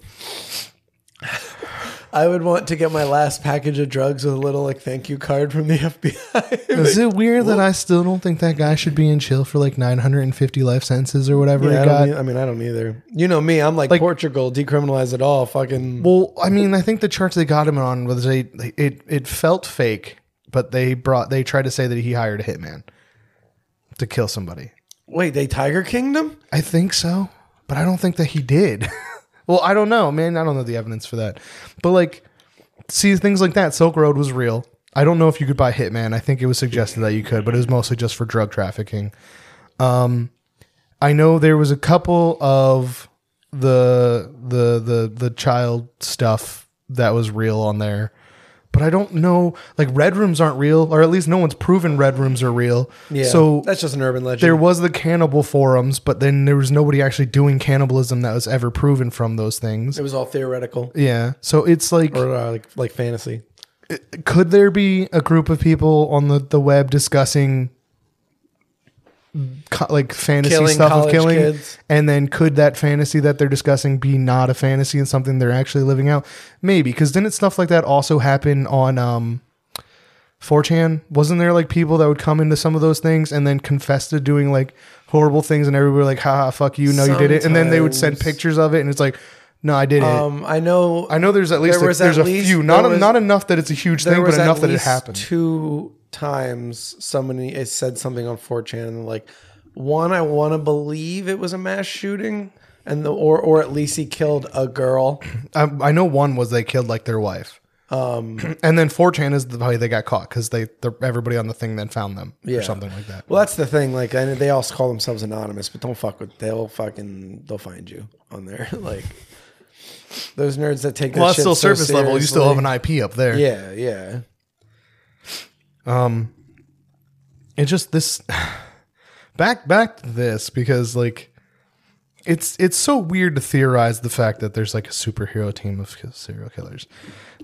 I would want to get my last package of drugs with a little like thank you card from the FBI. Is it weird that I still don't think that guy should be in jail for like 950 life sentences or whatever Yeah, I, he don't got? e- I mean, I don't either. You know me. I'm like, Like- Portugal, decriminalize it all. Fucking. Well, I mean, I think the charge they got him on was a it it felt fake, but they brought they tried to say that he hired a hitman to kill somebody. Wait, they Tiger Kingdom? I think so, but I don't think that he did. well, I don't know, man. I don't know the evidence for that. But like, see things like that. Silk Road was real. I don't know if you could buy Hitman. I think it was suggested that you could, but it was mostly just for drug trafficking. Um, I know there was a couple of the the the the child stuff that was real on there. But I don't know, like red rooms aren't real, or at least no one's proven red rooms are real. Yeah. So that's just an urban legend. there was the cannibal forums, but then there was nobody actually doing cannibalism that was ever proven from those things. it was all theoretical Yeah. So it's like, or uh, like like fantasy. could there be a group of people on the, the web discussing co- like fantasy Killing stuff of college killing. kids. and then could that fantasy that they're discussing be not a fantasy and something they're actually living out? Maybe because didn't stuff like that also happen on um 4chan wasn't there like people that would come into some of those things and then confess to doing like horrible things and everybody were like haha fuck you. No you did it. And then they would send Sometimes. pictures of it and it's like no i did it. Um, I know. i know there's at least there a, was there's at a least- few not there was- not enough that it's a huge thing but enough that it happened. two times somebody has said something on 4chan and like one I want to believe it was a mass shooting and the or or at least he killed a girl. I, I know one was they killed like their wife Um, and then 4chan is the way they got caught because they the, everybody on the thing then found them Yeah. or something like that well, that's the thing. Like, I know they all call themselves anonymous, but don't fuck with. They'll fucking they'll find you on there. like those nerds that take. That well, that's shit still so surface level. You still have an IP up there. Yeah, yeah. Um, it just this back back to this because like it's it's so weird to theorize the fact that there's like a superhero team of serial killers.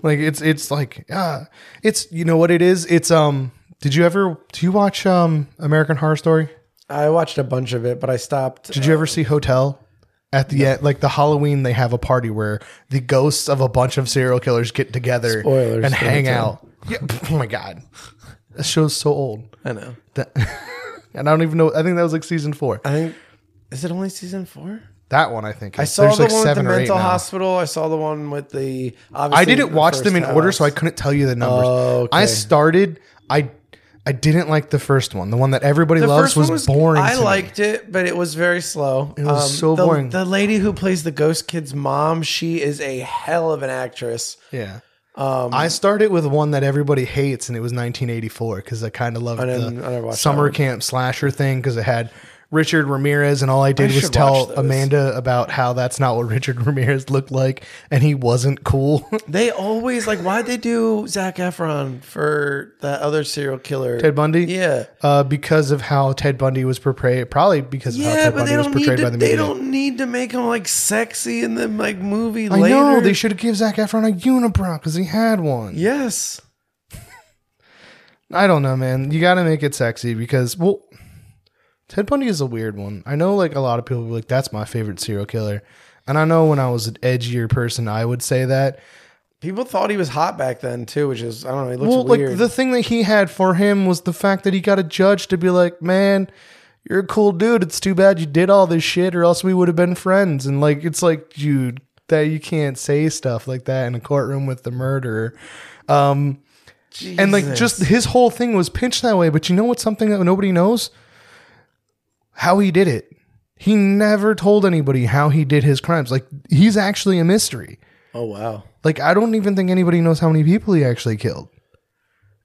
Like it's it's like uh it's you know what it is. It's um. Did you ever do you watch um American Horror Story? I watched a bunch of it, but I stopped. Did you ever see Hotel? At the end, like the Halloween, they have a party where the ghosts of a bunch of serial killers get together Spoilers and hang out. Yeah, oh my god, that show's so old. I know. That, and I don't even know. I think that was like season four. I think is it only season four? That one, I think. I is. saw There's the like one with the seven or eight mental now. hospital. I saw the one with the. I didn't watch them in order, so I couldn't tell you the numbers. Oh, I started. I I didn't like the first one. The one that everybody The loves first was, one boring. I to me. liked it, but it was very slow. It was um, so the, boring. The lady who plays the ghost kid's mom, she is a hell of an actress. Yeah. Um, I started with one that everybody hates, and it was 1984 because I kind of loved I didn't- I never the watched that summer one. camp slasher thing because it had Richard Ramirez, and all I did I was tell. Amanda about how that's not what Richard Ramirez looked like, and he wasn't cool. they always like why'd they do Zac Efron for that other serial killer? Ted Bundy, Yeah. uh, because of how Ted Bundy was portrayed, probably because of how Yeah, Ted but Bundy they was don't need portrayed to. by the They don't need to make him like sexy in the like movie. I later. know they should have given Zac Efron a unibrow because he had one. Yes. I don't know, man. You got to make it sexy because, well, Ted Bundy is a weird one. I know, like, a lot of people are like, that's my favorite serial killer. And I know when I was an edgier person, I would say that. People thought he was hot back then too, which is I don't know. He looks Well, weird. like, the thing that he had for him was the fact that he got a judge to be like, man, you're a cool dude. It's too bad you did all this shit, or else we would have been friends. And, like, it's like, dude, that you can't say stuff like that in a courtroom with the murderer. Um, and like just his whole thing was pinched that way but you know what's something that nobody knows how he did it. He never told anybody how he did his crimes. Like he's actually a mystery. Oh wow. like i don't even think anybody knows how many people he actually killed.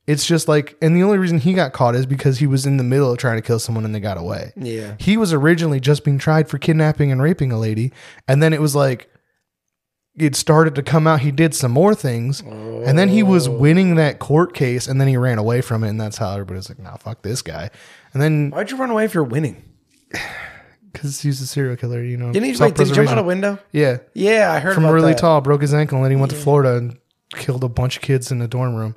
It's just like and the only reason he got caught is because he was in the middle of trying to kill someone and they got away. Yeah. he was originally just being tried for kidnapping and raping a lady and then it was like it started to come out he did some more things and then he was oh. winning that court case and then he ran away from it and that's how everybody's like nah fuck this guy. And then Why'd you run away if you're winning? because he's a serial killer you know Didn't he wait, did he jump out a window? yeah Yeah, I heard from about really that. tall broke his ankle and then he went to florida and killed a bunch of kids in a dorm room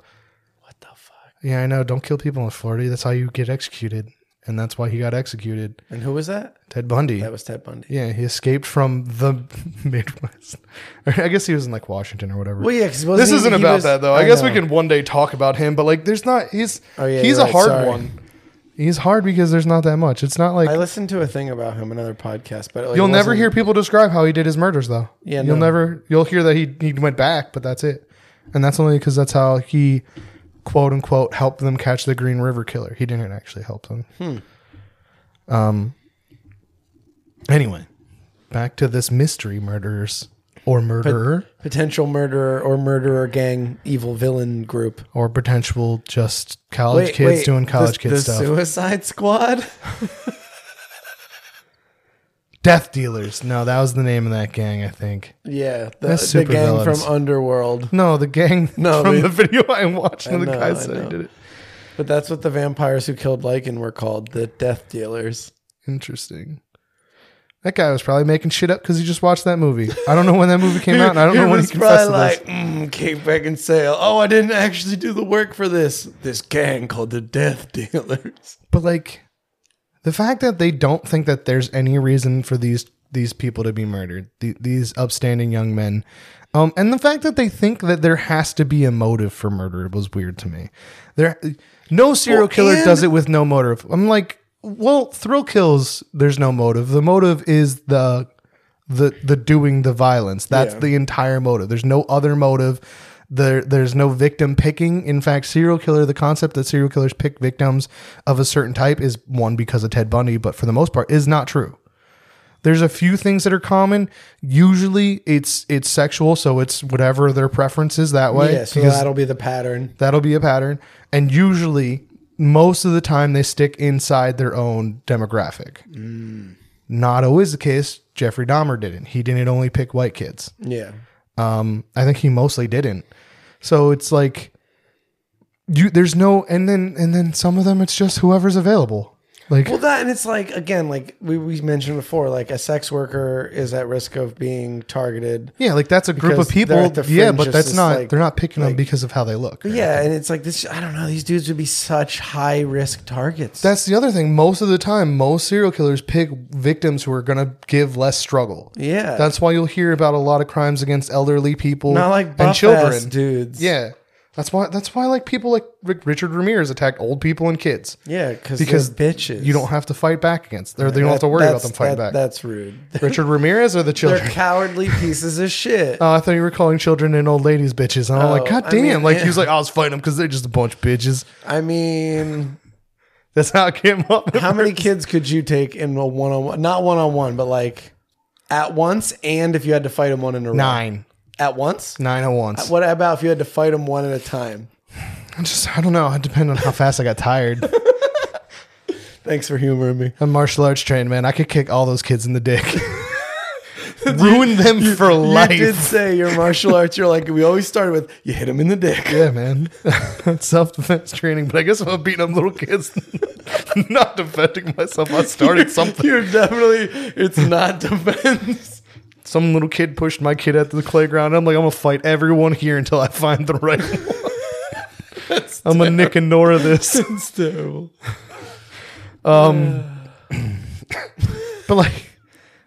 What the fuck? yeah i know don't kill people in florida that's how you get executed and that's why he got executed And who was that? ted bundy That was Ted Bundy. Yeah, he escaped from the Midwest. I guess he was in like Washington or whatever. Well, yeah, because this isn't about that though. I, guess we can one day talk about him, but like, there's not. He's Oh, yeah, he's a right, hard sorry. one. He's hard because there's not that much. It's not like I listened to a thing about him, another podcast, but like, you'll never hear people describe how he did his murders though. Yeah, you'll no. never. You'll hear that he he went back, but that's it. And that's only because that's how he quote unquote helped them catch the Green River Killer. He didn't actually help them. Hmm. Um. Anyway, back to this mystery murderers or murderer. potential murderer or murderer gang evil villain group. or potential just college kids doing college the, kid the stuff. Suicide Squad. Death dealers. No, that was the name of that gang, I think. Yeah, the, That's the gang supervillains. from Underworld. No, the gang No, from the video I watched and the know, guy I said he know. did it. But that's what the vampires who killed Lycan were called, the Death Dealers. Interesting. That guy was probably making shit up because he just watched that movie. I don't know when that movie came out, and I don't know when he confessed to probably this. like, mm, Kate Beckinsale. Oh, I didn't actually do the work for this. This gang called the Death Dealers. But like, the fact that they don't think that there's any reason for these these people to be murdered, the, these upstanding young men, um, and the fact that they think that there has to be a motive for murder was weird to me. There, no serial Well, killer and- does it with no motive. I'm like, well, thrill kills. There's no motive. The motive is the the the doing the violence. That's Yeah. the entire motive. There's no other motive. There there's no victim picking. In fact, serial killer, the concept that serial killers pick victims of a certain type is one because of Ted Bundy, but for the most part is not true. There's a few things that are common. Usually it's it's sexual, so it's whatever their preference is that way. yeah, so because that'll be the pattern. That'll be a pattern. And usually, most of the time, they stick inside their own demographic. Not always the case. Jeffrey Dahmer didn't. He didn't only pick white kids. Yeah. Um, I think he mostly didn't. So it's like you. There's no, and then and then some of them, it's just whoever's available. Like Well, that and it's like again, like we, we mentioned before, like a sex worker is at risk of being targeted. yeah, like that's a group of people. Yeah, but that's not. like- they're not picking them because of how they look. Yeah, and it's like this. I don't know. These dudes would be such high risk targets. That's the other thing. Most of the time, most serial killers pick victims who are going to give less struggle. yeah. That's why you'll hear about a lot of crimes against elderly people not like and children. dudes. Yeah, that's why. That's why like people like Richard Ramirez attack old people and kids yeah, because because bitches. you don't have to fight back against. Or they don't have to worry about them fighting that- back. That's rude. Richard Ramirez or the children. They're cowardly pieces of shit. Oh, I thought you were calling children and old ladies bitches. And I'm like, Oh, God I damn! mean, like yeah. he was like, I was fighting them because they're just a bunch of bitches. I mean, That's how it came up. how many kids could you take in a one on one? Not one on one, but like at once, and if you had to fight them one in a row. Nine, at once. nine at once. What about if you had to fight them one at a time? I just, I don't know. It depends on how fast I got tired. Thanks for humoring me. I'm martial arts trained, man. I could kick all those kids in the dick. Ruin them for life. You did say your martial arts. You're like we always started with you hit them in the dick. Yeah, man. Self defense training. But I guess I'm beating up little kids. Not defending myself. I started something. You're definitely. It's not defense. Some little kid pushed my kid out to the playground. I'm like, I'm gonna fight everyone here until I find the right one. I'm gonna Nick and Nora this. It's terrible. Um, but like,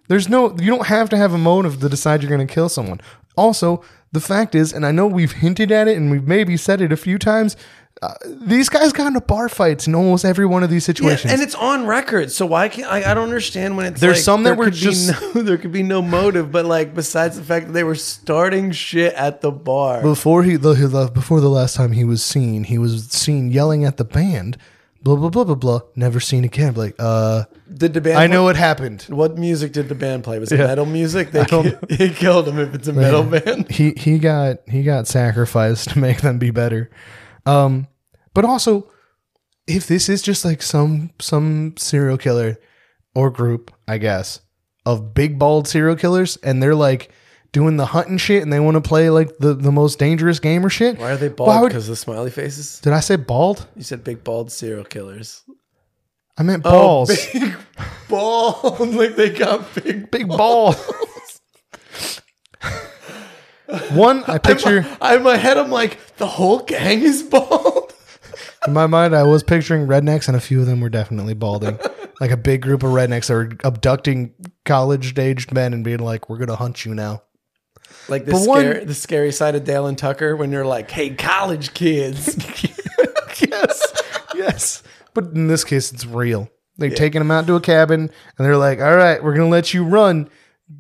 there's no, you don't have to have a motive to decide you're going to kill someone. Also, the fact is, and I know we've hinted at it and we've maybe said it a few times, uh, these guys got into bar fights in almost every one of these situations. and it's on record. So why can't I? I don't understand when it's There's like, some that there were could just- be no, there could be no motive, but like besides the fact that they were starting shit at the bar. before he the, the before the last time he was seen, he was seen yelling at the band, blah blah blah blah blah. Never seen again. Like, uh, Did the band? I know what happened. What music did the band play? Was it metal music? They don't he killed him if it's a metal band. He he got he got sacrificed to make them be better. Um, but also, if this is just like some some serial killer or group, I guess, of big bald serial killers, and they're like doing the hunting shit, and they want to play like the the most dangerous game or shit. Why are they bald? would- Because of the smiley faces. Did I say bald? You said big bald serial killers. I meant balls. Oh, big bald. like they got big. big balls. One, I picture I'm in my head. I'm like the whole gang is bald. in my mind, I was picturing rednecks, and a few of them were definitely balding. like a big group of rednecks that were abducting college-aged men and being like, "We're gonna hunt you now." Like the But one- scary, the scary side of Dale and Tucker when you're like, "Hey, college kids." yes, yes. But in this case, it's real. They're taking them out to a cabin, and they're like, "All right, we're gonna let you run.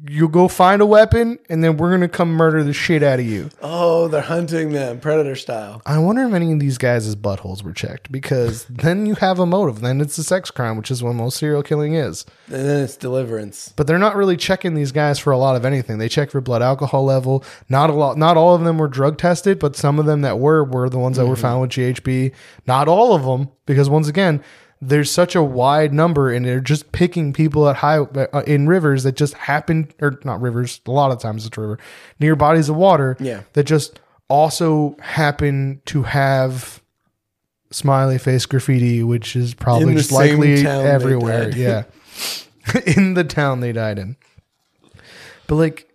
You go find a weapon, and then we're gonna come murder the shit out of you." oh, they're hunting them, predator style. I wonder if any of these guys' buttholes were checked because then you have a motive. Then it's a sex crime, which is what most serial killing is. And then it's deliverance. But they're not really checking these guys for a lot of anything. They check for blood alcohol level. Not a lot. Not all of them were drug tested, but some of them that were were the ones that were mm-hmm. found with GHB. Not all of them, because once again, there's such a wide number, and they're just picking people at high uh, in rivers that just happen, or not rivers. A lot of times it's a river near bodies of water. Yeah. that just also happen to have smiley face graffiti, which is probably just likely everywhere. Yeah, in the town they died in. But like,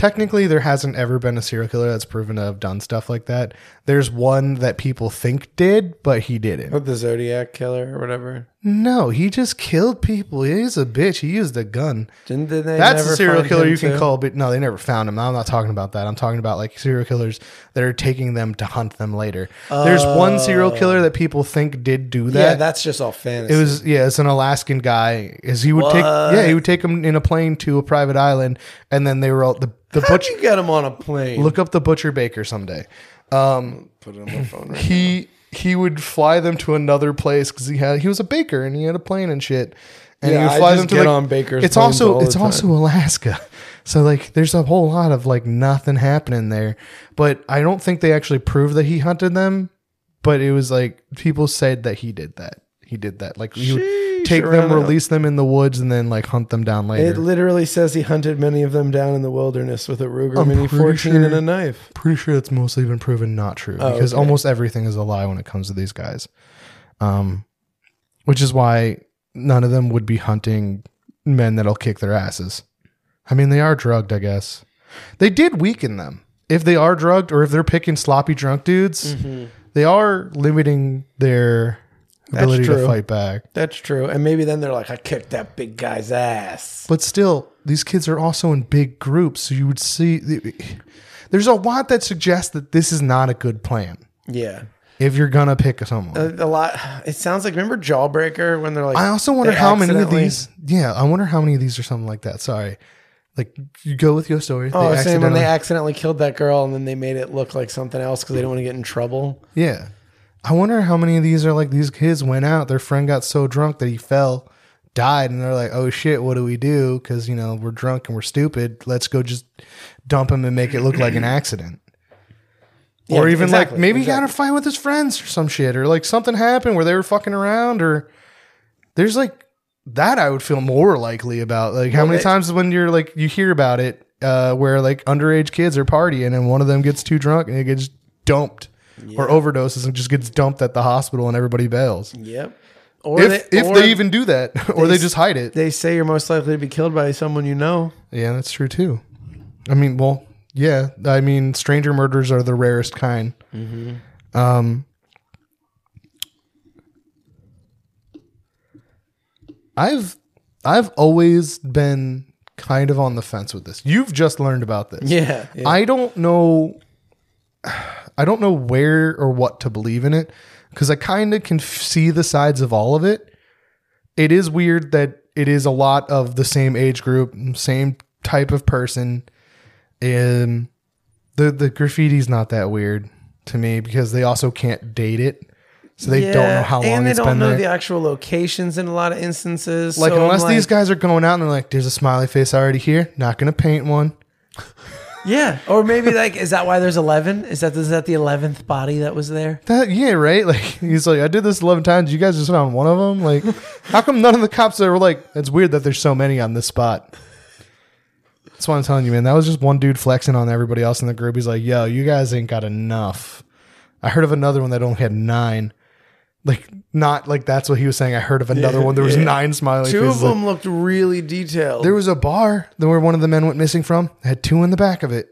technically there hasn't ever been a serial killer that's proven to have done stuff like that. There's one that people think did, but he didn't. With the Zodiac killer or whatever. No, he just killed people. He's a bitch. He used a gun. Didn't they That's a serial killer you can too? call, but no, they never found him. I'm not talking about that. I'm talking about like serial killers that are taking them to hunt them later. There's one serial killer oh. that people think did do that. Yeah, that's just all fantasy. it was yeah, it's an Alaskan guy. Is he would take yeah, he would take them in a plane to a private island, and then they were all the the How'd butcher. you get him on a plane? Look up the butcher baker someday. Um, Put it on my phone right He he would fly them to another place because he had he was a baker and he had a plane and shit. And Yeah, he I would fly just them to get like, on bakers' It's planes also all the it's also Alaska, so like there's a whole lot of like nothing happening there. But I don't think they actually proved that he hunted them. But it was like people said that he did that. He did that. Like he would Sheesh, take them, release them in the woods, and then like hunt them down later. It literally says he hunted many of them down in the wilderness with a Ruger I'm Mini pretty 14 sure- and a knife. Pretty sure that's mostly been proven not true Oh, because okay. almost everything is a lie when it comes to these guys. Um, which is why none of them would be hunting men that'll kick their asses. I mean, they are drugged, I guess. They did weaken them. If they are drugged or if they're picking sloppy drunk dudes, they are limiting their ability to fight back. That's true. And maybe then they're like, I kicked that big guy's ass. But still, these kids are also in big groups, so you would see there's a lot that suggests that this is not a good plan. Yeah. if you're gonna pick someone. A, a lot. It sounds like, remember Jawbreaker when they're like, I also wonder how many of these. Yeah, I wonder how many of these are something like that. Sorry, like you go with your story. Oh, They same when they accidentally- accidentally killed that girl and then they made it look like something else because they don't want to get in trouble. yeah. I wonder how many of these are like these kids went out. Their friend got so drunk that he fell, died, and they're like, "Oh shit, what do we do?" Because you know we're drunk and we're stupid. Let's go just dump him and make it look like an accident. or even exactly, like maybe he got a fight with his friends or some shit, or like something happened where they were fucking around, or there's like that I would feel more likely about. Like how many they- times when you're like you hear about it, uh, where like underage kids are partying and one of them gets too drunk and it gets dumped or overdoses and just gets dumped at the hospital and everybody bails. Yep. Or If if or they even do that, or they s- just hide it. they say you're most likely to be killed by someone you know. Yeah, that's true too. I mean, well, yeah. I mean, stranger murders are the rarest kind. Um, I've I've always been kind of on the fence with this. You've just learned about this. Yeah. yeah. I don't know. I don't know where or what to believe in it because I kind of can f- see the sides of all of it. It is weird that it is a lot of the same age group, same type of person. And the the graffiti's not that weird to me because they also can't date it, so they don't know how long and they don't know there. the actual locations in a lot of instances. like So unless these guys are going out and they're like, "There's a smiley face already here. Not gonna paint one." Yeah, or maybe like, is that why there's eleven? Is that is that the eleventh body that was there? That yeah, right. Like he's like, I did this eleven times. You guys just found one of them. Like, how come none of the cops that were like, it's weird that there's so many on this spot. That's what I'm telling you, man. That was just one dude flexing on everybody else in the group. He's like, yo, you guys ain't got enough. I heard of another one that only had nine. Like, not like that's what he was saying. I heard of another one. There was nine smiley Two faces. of them looked really detailed. there was a bar that where one of the men went missing from. It had two in the back of it.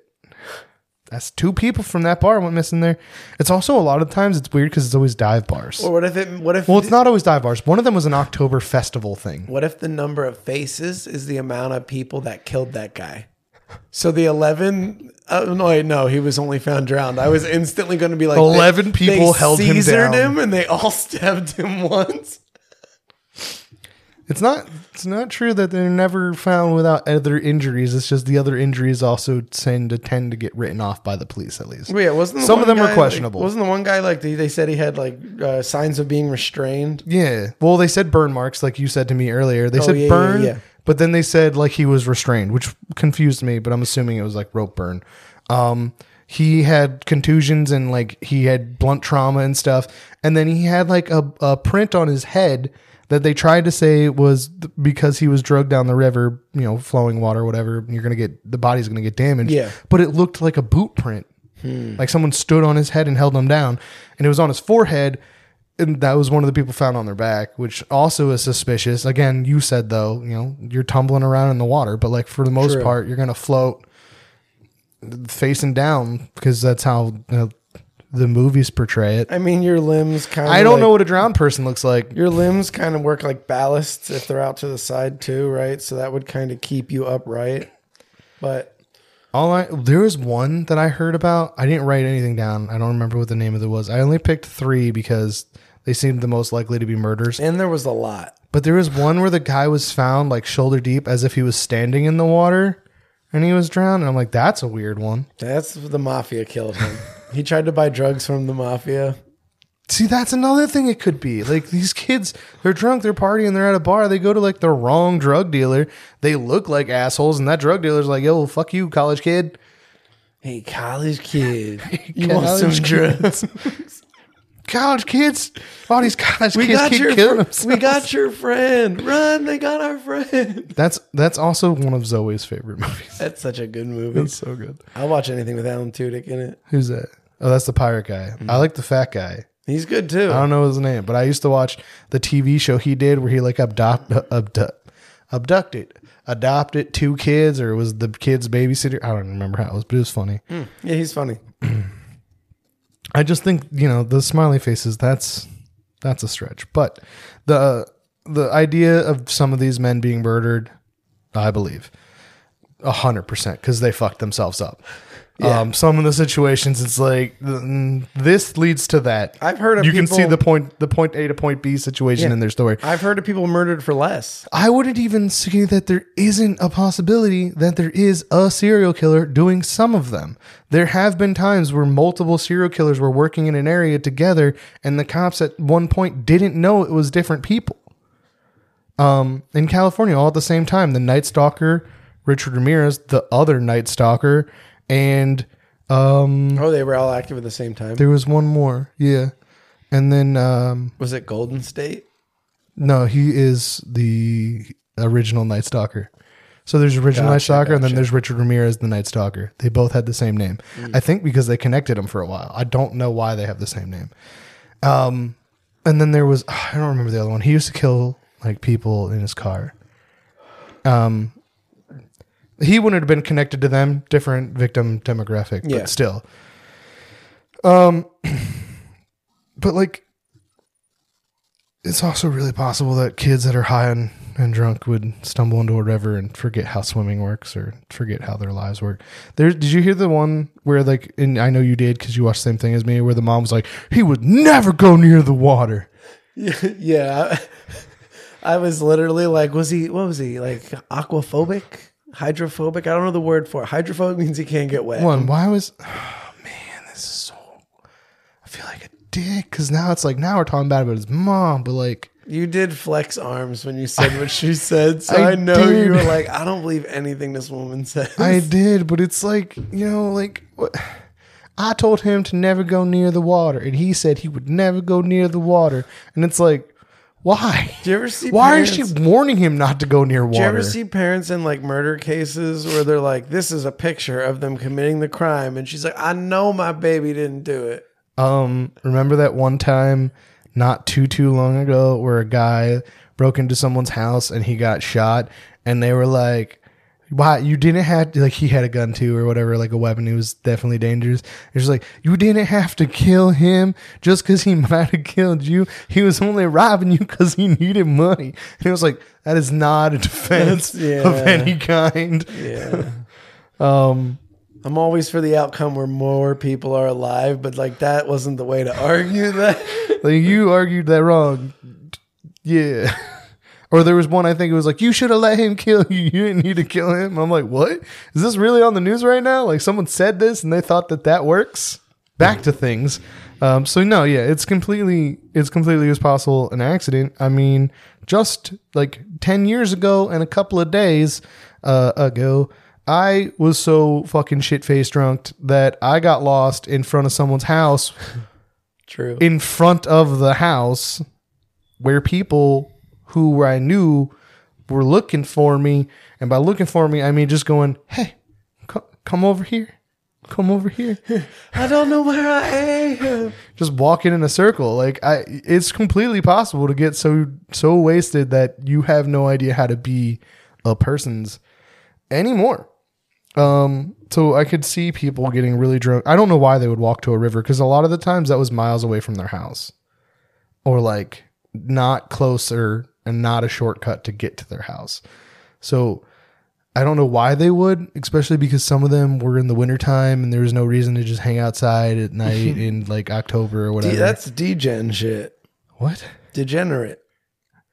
That's two people from that bar went missing there. It's also a lot of times it's weird because it's always dive bars. or what if it? What if? Well, it's not always dive bars. One of them was an October festival thing. What if the number of faces is the amount of people that killed that guy? So the eleven. Uh, no, wait, no, he was only found drowned. I was instantly going to be like, 11 they- people they held him down. him, and they all stabbed him once. It's not. It's not true that they're never found without other injuries. It's just the other injuries also tend to tend to get written off by the police at least. Well, yeah, wasn't the Some of them are questionable. Like, wasn't the one guy like they, they said he had like uh, signs of being restrained? Yeah. Well, they said burn marks, like you said to me earlier. They Oh, said yeah, yeah, burn, yeah. But then they said like he was restrained, which confused me. But I'm assuming it was like rope burn. Um, he had contusions and like he had blunt trauma and stuff, and then he had like a, a print on his head that they tried to say was th- because he was drugged down the river, you know, flowing water, whatever. You're gonna get the body's gonna get damaged. Yeah. but it looked like a boot print. Like someone stood on his head and held him down, and it was on his forehead. And that was one of the people found on their back, which also is suspicious. Again, you said though, you know, you're tumbling around in the water, but like for the most True. part, you're gonna float. facing down because that's how uh, the movies portray it. I mean, your limbs kind of. I don't know what a drowned person looks like. Your limbs kind of work like ballasts if they're out to the side too, right? So that would kind of keep you upright. But All I there was one that I heard about. I didn't write anything down. I don't remember what the name of it was. I only picked three because they seemed the most likely to be murders. and there was a lot. But there was one where the guy was found like shoulder deep as if he was standing in the water and he was drowned. And I'm like, that's a weird one. That's the mafia killed him. he tried to buy drugs from the mafia. See, that's another thing it could be. Like these kids, they're drunk, they're partying, they're at a bar, they go to like the wrong drug dealer. They look like assholes, and that drug dealer's like, yo, fuck you, college kid. Hey, college kid, you want some drugs? College kids, all these college We kids got keep your killing themselves. we got your friend. Run! They got our friend. That's that's also one of Zoe's favorite movies. That's such a good movie. It's so good. I'll watch anything with Alan Tudyk in it. Who's that? Oh, that's the pirate guy. I mm-hmm. like the fat guy. He's good too. I don't know his name, but I used to watch the TV show he did where he like abduct, abduct abducted adopted two kids or it was the kid's babysitter. I don't remember how it was, but it was funny. Hmm. Yeah, he's funny. I just think you know the smiley faces. That's that's a stretch, but the the idea of some of these men being murdered, I believe, a hundred percent because they fucked themselves up. Um, some of the situations, it's like mm, this leads to that. I've heard of you can see the point, the point A to point B situation Yeah. in their story. I've heard of people murdered for less. I wouldn't even say that there isn't a possibility that there is a serial killer doing some of them. There have been times where multiple serial killers were working in an area together and the cops at one point didn't know it was different people. Um, in California, all at the same time, the Night Stalker, Richard Ramirez, the other Night Stalker, and um, Oh, they were all active at the same time. there was one more, yeah, and then um, Was it Golden State? No, he is the original Night Stalker. So there's original Night Gotcha, Stalker, and then there's Richard Ramirez, the Night Stalker. They both had the same name. I think because they connected them for a while. I don't know why they have the same name. Um, and then there was I don't remember the other one. He used to kill like people in his car. Um, he wouldn't have been connected to them. Different victim demographic, Yeah. but still. Um, but like it's also really possible that kids that are high and, and drunk would stumble into a river and forget how swimming works or forget how their lives work. There, did you hear the one where like, and I know you did because you watched the same thing as me, where the mom was like, "He would never go near the water." yeah. I, I was literally like, was he, what was he, like aquaphobic? Hydrophobic? I don't know the word for it. Hydrophobic means he can't get wet. One, why was? Oh man, this is so. I feel like a dick because now it's like now we're talking bad about his mom, but like You did flex arms when you said what she said. So I, I know you were like, I don't believe anything this woman says. I did, but it's like, you know, like what I told him to never go near the water, and he said he would never go near the water. And it's like, why? Do you ever see Why parents, is she warning him not to go near water? Do you ever see parents in like murder cases where they're like, this is a picture of them committing the crime? And she's like, I know my baby didn't do it. Um, remember that one time not too too long ago where a guy broke into someone's house and he got shot and they were like why you didn't have like he had a gun too or whatever like a weapon it was definitely dangerous it's like you didn't have to kill him just because he might have killed you he was only robbing you because he needed money and it was like that is not a defense That's- of any kind Yeah. um I'm always for the outcome where more people are alive, but like that wasn't the way to argue that. like you argued that wrong. Yeah. Or there was one I think it was like you should have let him kill you. You didn't need to kill him. I'm like, what? Is this really on the news right now? Like someone said this and they thought that that works. Back to things. Um, so no, yeah, it's completely it's completely as possible an accident. I mean, just like ten years ago and a couple of days uh, ago, I was so fucking shit faced drunk that I got lost in front of someone's house True. in front of the house where people who I knew were looking for me. And by looking for me, I mean just going, hey, co- come over here. Come over here. I don't know where I am. just walking in a circle. Like I it's completely possible to get so so wasted that you have no idea how to be a person's anymore. Um, so I could see people getting really drunk. I don't know why they would walk to a river because a lot of the times that was miles away from their house, or like not closer and not a shortcut to get to their house. So I don't know why they would, especially because some of them were in the wintertime and there was no reason to just hang outside at night in like October or whatever. D- that's degen shit. what? Degenerate.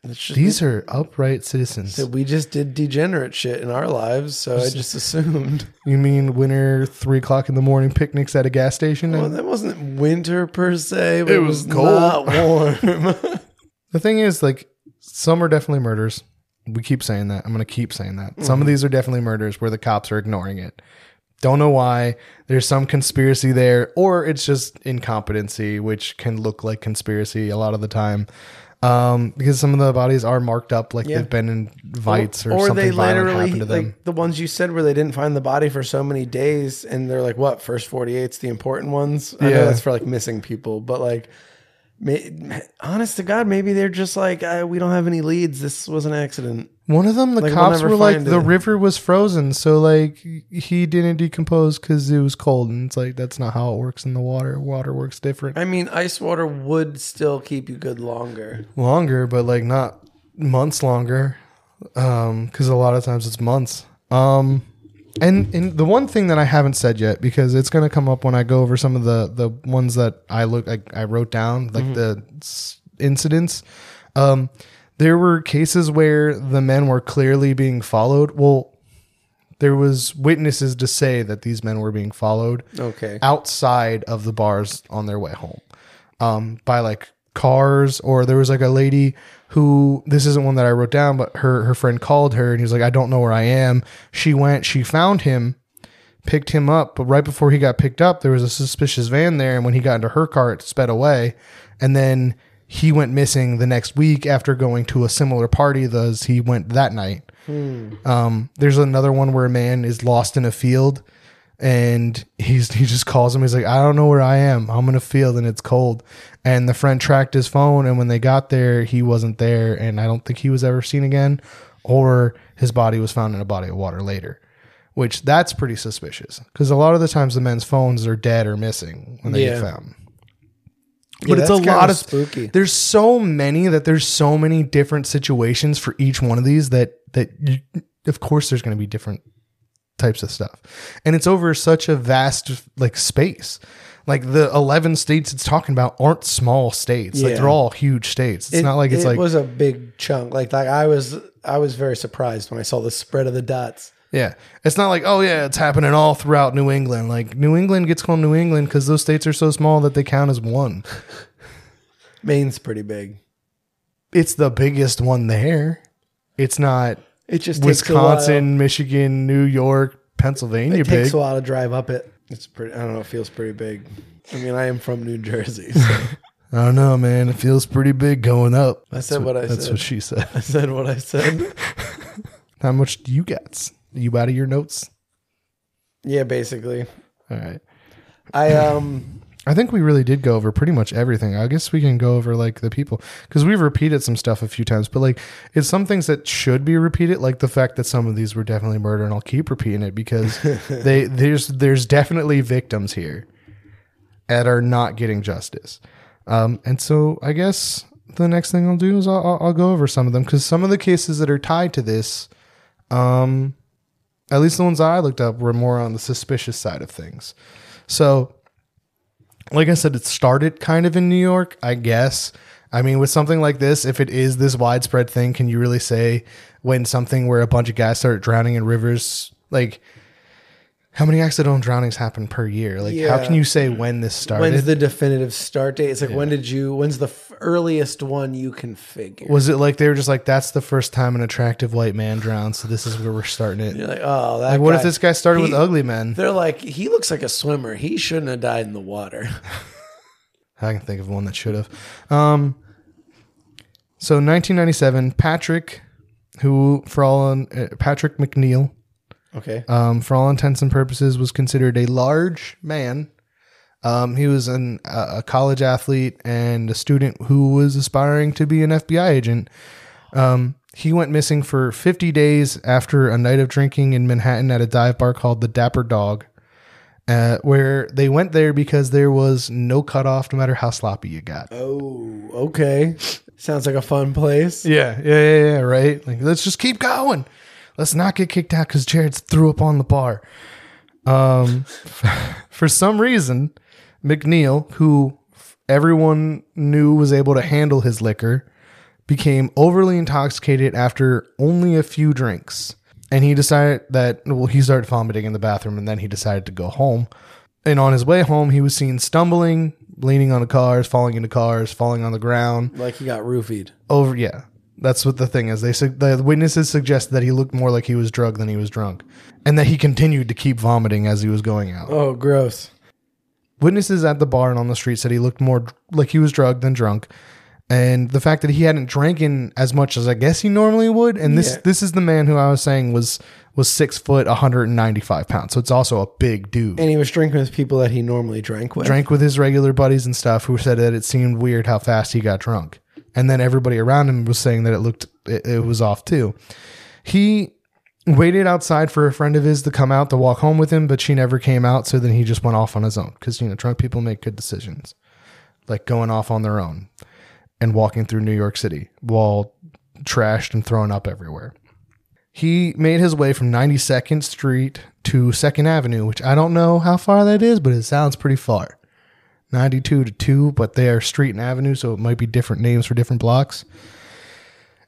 Just- These are upright citizens. that we just did degenerate shit in our lives, so I just assumed. You mean winter three o'clock in the morning picnics at a gas station? Well, that wasn't winter per se, but It was was, cold. not warm. the thing is, like, some are definitely murders. We keep saying that. I'm going to keep saying that. Some Mm-hmm. of these are definitely murders where the cops are ignoring it. Don't know why. There's some conspiracy there, or it's just incompetency, which can look like conspiracy a lot of the time. Um, because some of the bodies are marked up like Yeah. they've been in vites or, something they violent literally happened to them. like the ones you said where they didn't find the body for so many days, and they're like, "What first 48's the important ones?" I Yeah. know that's for like missing people, but like, honest to God, maybe they're just like, uh, "We don't have any leads. This was an accident." One of them, the Like, we'll cops were like, the it. river was frozen, so like he didn't decompose because it was cold, and it's like that's not how it works in the water. Water works different, I mean, ice water would still keep you good longer. longer, but like not months longer, um, because a lot of times it's months. Um, and and the one thing that I haven't said yet because it's gonna come up when I go over some of the the ones that I look I, I wrote down like the s- incidents. Um, there were cases where the men were clearly being followed. Well, there was witnesses to say that these men were being followed Okay. outside of the bars on their way home um, by like cars or there was like a lady who this isn't one that I wrote down but her her friend called her and he was like I don't know where I am. She went she found him picked him up but right before he got picked up there was a suspicious van there. And when he got into her car it sped away. And then he went missing the next week after going to a similar party as he went that night. Um, there's another one where a man is lost in a field and he's he just calls him. He's like, I don't know where I am. I'm in a field and it's cold. And the friend tracked his phone, and when they got there, he wasn't there, and I don't think he was ever seen again, or his body was found in a body of water later. Which that's pretty suspicious because a lot of the times the men's phones are dead or missing when they get Yeah. found. Yeah, But it's a lot of spooky. There's so many that there's so many different situations for each one of these that that you, of course there's going to be different types of stuff. And it's over such a vast like space. Like the 11 states it's talking about aren't small states. Like Yeah. they're all huge states. It's It- not like it's it like was a big chunk. Like like I was I was very surprised when I saw the spread of the dots. yeah. It's not like oh yeah, it's happening all throughout New England. Like New England gets called New England cuz those states are so small that they count as one. Maine's pretty big. It's the biggest one there. It's not It just takes a while. Wisconsin, Michigan, New York, Pennsylvania It big. takes a while to drive up it. It's pretty. I don't know. It feels pretty big. I mean, I am from New Jersey. So I don't know, man. It feels pretty big going up. I said what I That's said. That's what she said. I said what I said. How much do you got? You out of your notes? Yeah, basically. All right. I um. I think we really did go over pretty much everything. I guess we can go over like the people because we've repeated some stuff a few times, but like it's some things that should be repeated, like the fact that some of these were definitely murder, and I'll keep repeating it because they there's there's definitely victims here that are not getting justice. Um, and so I guess the next thing I'll do is I'll, I'll, I'll go over some of them because some of the cases that are tied to this, um, at least the ones I looked up were more on the suspicious side of things. So like I said, it started kind of in New York, I guess. I mean, with something like this, if it is this widespread thing, can you really say when something where a bunch of guys start drowning in rivers, like how many accidental drownings happen per year? Like, how can you say when this started? When's the definitive start date? It's like when did you? When's the f- earliest one you can figure? was it like they were just like, that's the first time an attractive white man drowned, so this is where we're starting it? You're like, oh, that. Like, what guy- if this guy started with ugly men? They're like, he looks like a swimmer. He shouldn't have died in the water. I can think of one that should have. Um, so 1997, Patrick, who for all uh, Patrick McNeil, Okay. um, for all intents and purposes, was considered a large man. Um, he was an, a a college athlete and a student who was aspiring to be an FBI agent. Um, he went missing for 50 days after a night of drinking in Manhattan at a dive bar called the Dapper Dog, uh, where they went there because there was no cutoff no matter how sloppy you got. Oh, okay. Sounds like a fun place. Yeah, yeah, yeah, yeah, right? Like, let's just keep going. Let's not get kicked out because Jared threw up on the bar. Um, for some reason, McNeill, who everyone knew was able to handle his liquor, became overly intoxicated after only a few drinks. And he decided that, well, he started vomiting in the bathroom and then he decided to go home. And on his way home, he was seen stumbling, leaning on the cars, falling into cars, falling on the ground. Like he got roofied. Over, yeah. That's what the thing is. They su- the witnesses suggested that he looked more like he was drugged than he was drunk, and that he continued to keep vomiting as he was going out. Oh, gross. Witnesses at the bar and on the street said he looked more dr- like he was drugged than drunk, and the fact that he hadn't drank in as much as I guess he normally would. And this Yeah. this is the man who I was saying was was six foot, 195 pounds, so it's also a big dude. And he was drinking with people that he normally drank with. drank with his regular buddies and stuff who said that it seemed weird how fast he got drunk. And then everybody around him was saying that it looked it, it was off too. He waited outside for a friend of his to come out to walk home with him, but she never came out, so then he just went off on his own cuz you know, drunk people make good decisions. Like going off on their own and walking through New York City while trashed and thrown up everywhere. He made his way from 92nd Street to 2nd Avenue, which I don't know how far that is, but it sounds pretty far. 92 to 2, but they are street and avenue, so it might be different names for different blocks.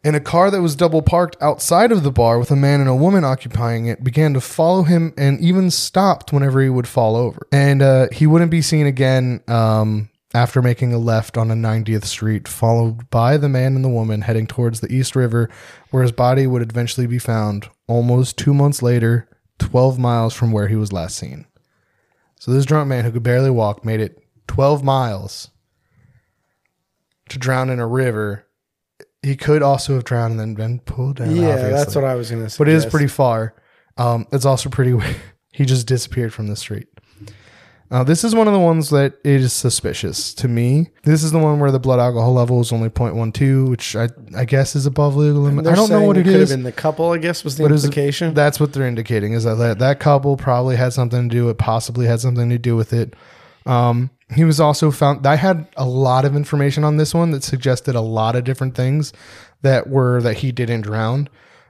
And a car that was double parked outside of the bar with a man and a woman occupying it began to follow him and even stopped whenever he would fall over. And uh, he wouldn't be seen again um, after making a left on a 90th Street, followed by the man and the woman heading towards the East River, where his body would eventually be found almost two months later, 12 miles from where he was last seen. So this drunk man who could barely walk made it 12 miles to drown in a river. He could also have drowned and then been pulled down. Yeah, obviously. that's what I was going to say. But it is pretty far. Um, it's also pretty. he just disappeared from the street. Uh, this is one of the ones that is suspicious to me. This is the one where the blood alcohol level is only 0.12, which I I guess is above legal limit. I don't know what it could is. have been the couple, I guess, was the But is implication. That's what they're indicating is that, that that couple probably had something to do. It possibly had something to do with it. Um, he was also found. I had a lot of information on this one that suggested a lot of different things that were that he didn't drown.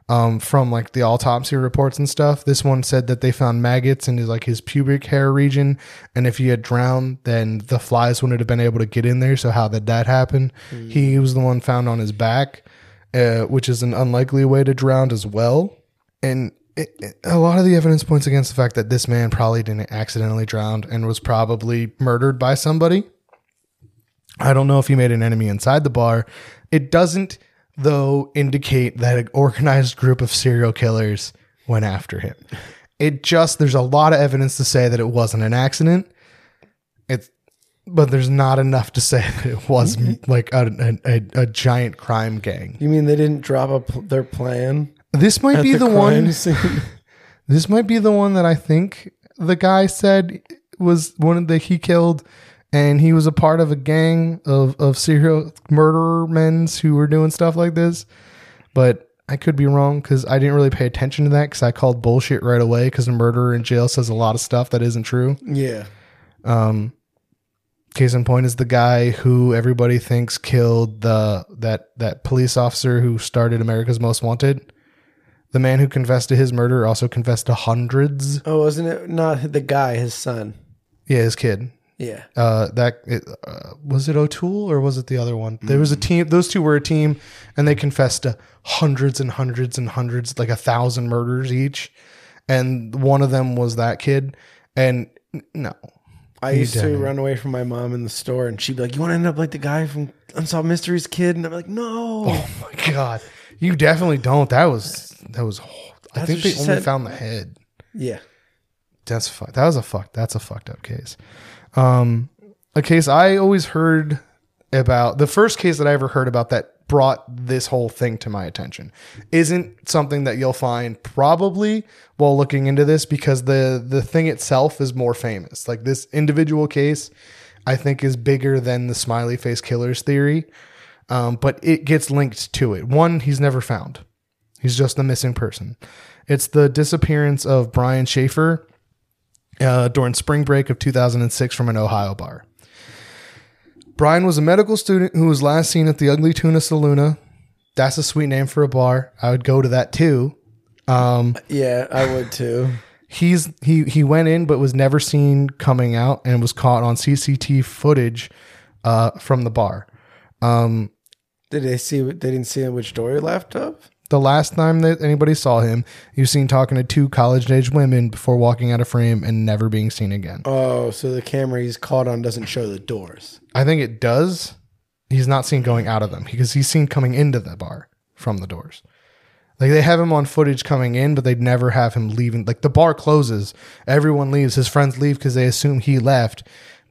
Um, from like the autopsy reports and stuff. This one said that they found maggots in his like his pubic hair region, and if he had drowned, then the flies wouldn't have been able to get in there. So how did that happen? He was the one found on his back, uh, which is an unlikely way to drown as well. And it, it- a lot of the evidence points against the fact that this man probably didn't accidentally drown and was probably murdered by somebody. I don't know if he made an enemy inside the bar. It doesn't, though, indicate that an organized group of serial killers went after him. It just, there's a lot of evidence to say that it wasn't an accident. It's, but there's not enough to say that it was mm-hmm. like a, a, a, a giant crime gang. you mean they didn't drop a pl- their plan? This might be the, crime one. This might be the one that I think the guy said was one that he killed, and he was a part of a gang of of serial murderer men's who were doing stuff like this. But I could be wrong because I didn't really pay attention to that because I called bullshit right away because a murderer in jail says a lot of stuff that isn't true. yeah. Um, case in point is the guy who everybody thinks killed the that that police officer who started America's Most Wanted. The man who confessed to his murder also confessed to hundreds. Oh, wasn't it not the guy, his son? Yeah, his kid. Yeah. Uh, that it, uh, was it O'Toole or was it the other one? There was a team. Those two were a team, and they confessed to hundreds and hundreds and hundreds, like a thousand murders each. And one of them was that kid. And no, I used to run away from my mom in the store, and she'd be like, "You want to end up like the guy from Unsolved Mysteries kid?" And I'm like, "No." Oh my god, you definitely don't. That was that was. I That's think what they she only said. found the head. Yeah. That's fuck. That was a fuck. That's a fucked up case. Um, a case I always heard about. The first case that I ever heard about that brought this whole thing to my attention isn't something that you'll find probably while looking into this because the the thing itself is more famous. Like this individual case, I think is bigger than the smiley face killers theory. Um, but it gets linked to it. One, he's never found. He's just a missing person. It's the disappearance of Brian Shaffer uh, during spring break of 2006 from an Ohio bar. Brian was a medical student who was last seen at the Ugly Tuna Saloona. That's a sweet name for a bar. I would go to that too. Yeah, I would too. He's he he went in but was never seen coming out and was caught on CCTV footage uh, from the bar. Did they see? They didn't see which door he left of. The last time that anybody saw him, he was seen talking to two college age women before walking out of frame and never being seen again. Oh, so the camera he's caught on doesn't show the doors. I think it does. He's not seen going out of them because he's seen coming into the bar from the doors. Like they have him on footage coming in, but they'd never have him leaving. Like the bar closes, everyone leaves, his friends leave because they assume he left,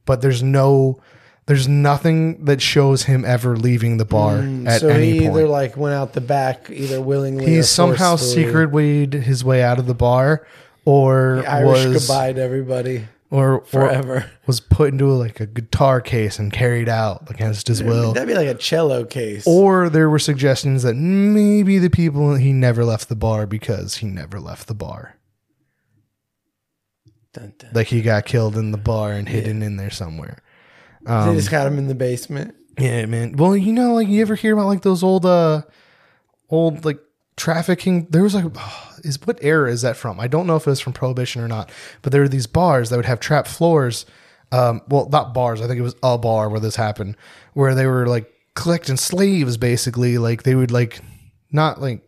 but there's no, there's nothing that shows him ever leaving the bar at Mm, so any he point. either like went out the back, either willingly. or he somehow forcefully. his way out of the bar, or Irish was goodbye to everybody or, or forever. was put into like a guitar case and carried out against his will. That'd be like a cello case. Or there were suggestions that maybe the people he never left the bar because he never left the bar. Dun, dun. Like he got killed in the bar and hidden in there somewhere. Um, they just got him in the basement. Yeah, man. Well, you know, like you ever hear about like those old uh old like trafficking there was like is what era is that from? I don't know if it was from prohibition or not, but there were these bars that would have trap floors. Um well, not bars, I think it was a bar where this happened where they were like collecting slaves basically, like they would like not like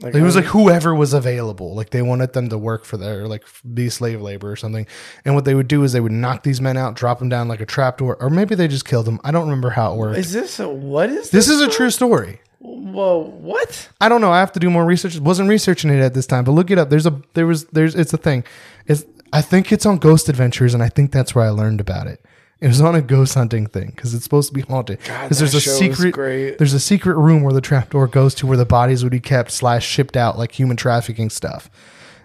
Like, it was like whoever was available. Like they wanted them to work for their like be slave labor or something. And what they would do is they would knock these men out, drop them down like a trapdoor, or maybe they just killed them. I don't remember how it worked. is this a what is This this? is a true story. Whoa, what? I don't know. I have to do more research. Wasn't researching it at this time, but look it up. There's a there was there's it's a thing. It's I think it's on Ghost Adventures, and I think that's where I learned about it. It was on a ghost hunting thing because it's supposed to be haunted. Because there's a secret great. there's a secret room where the trapdoor goes to where the bodies would be kept slash shipped out like human trafficking stuff.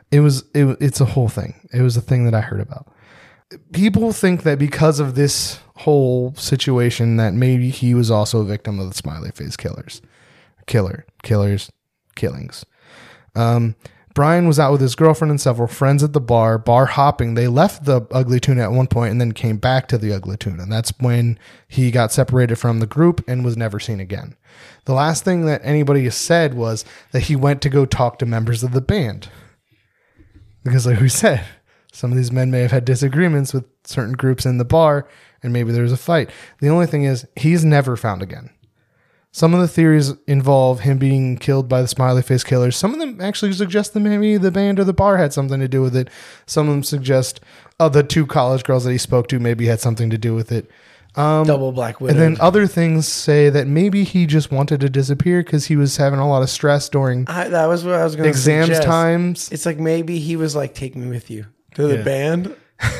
It was it, it's a whole thing. It was a thing that I heard about. People think that because of this whole situation that maybe he was also a victim of the smiley face killers killer, killers, killings. Um, Brian was out with his girlfriend and several friends at the bar, bar hopping. They left the Ugly Tuna at one point and then came back to the Ugly Tuna. And that's when he got separated from the group and was never seen again. The last thing that anybody said was that he went to go talk to members of the band. Because, like we said, some of these men may have had disagreements with certain groups in the bar and maybe there was a fight. The only thing is, he's never found again. Some of the theories involve him being killed by the smiley face killers. Some of them actually suggest that maybe the band or the bar had something to do with it. Some of them suggest uh, the two college girls that he spoke to maybe had something to do with it. Double black widow. And then other things say that maybe he just wanted to disappear because he was having a lot of stress during I, that was what I was going to exams suggest. times. It's like maybe he was like, "Take me with you to the Yeah. band."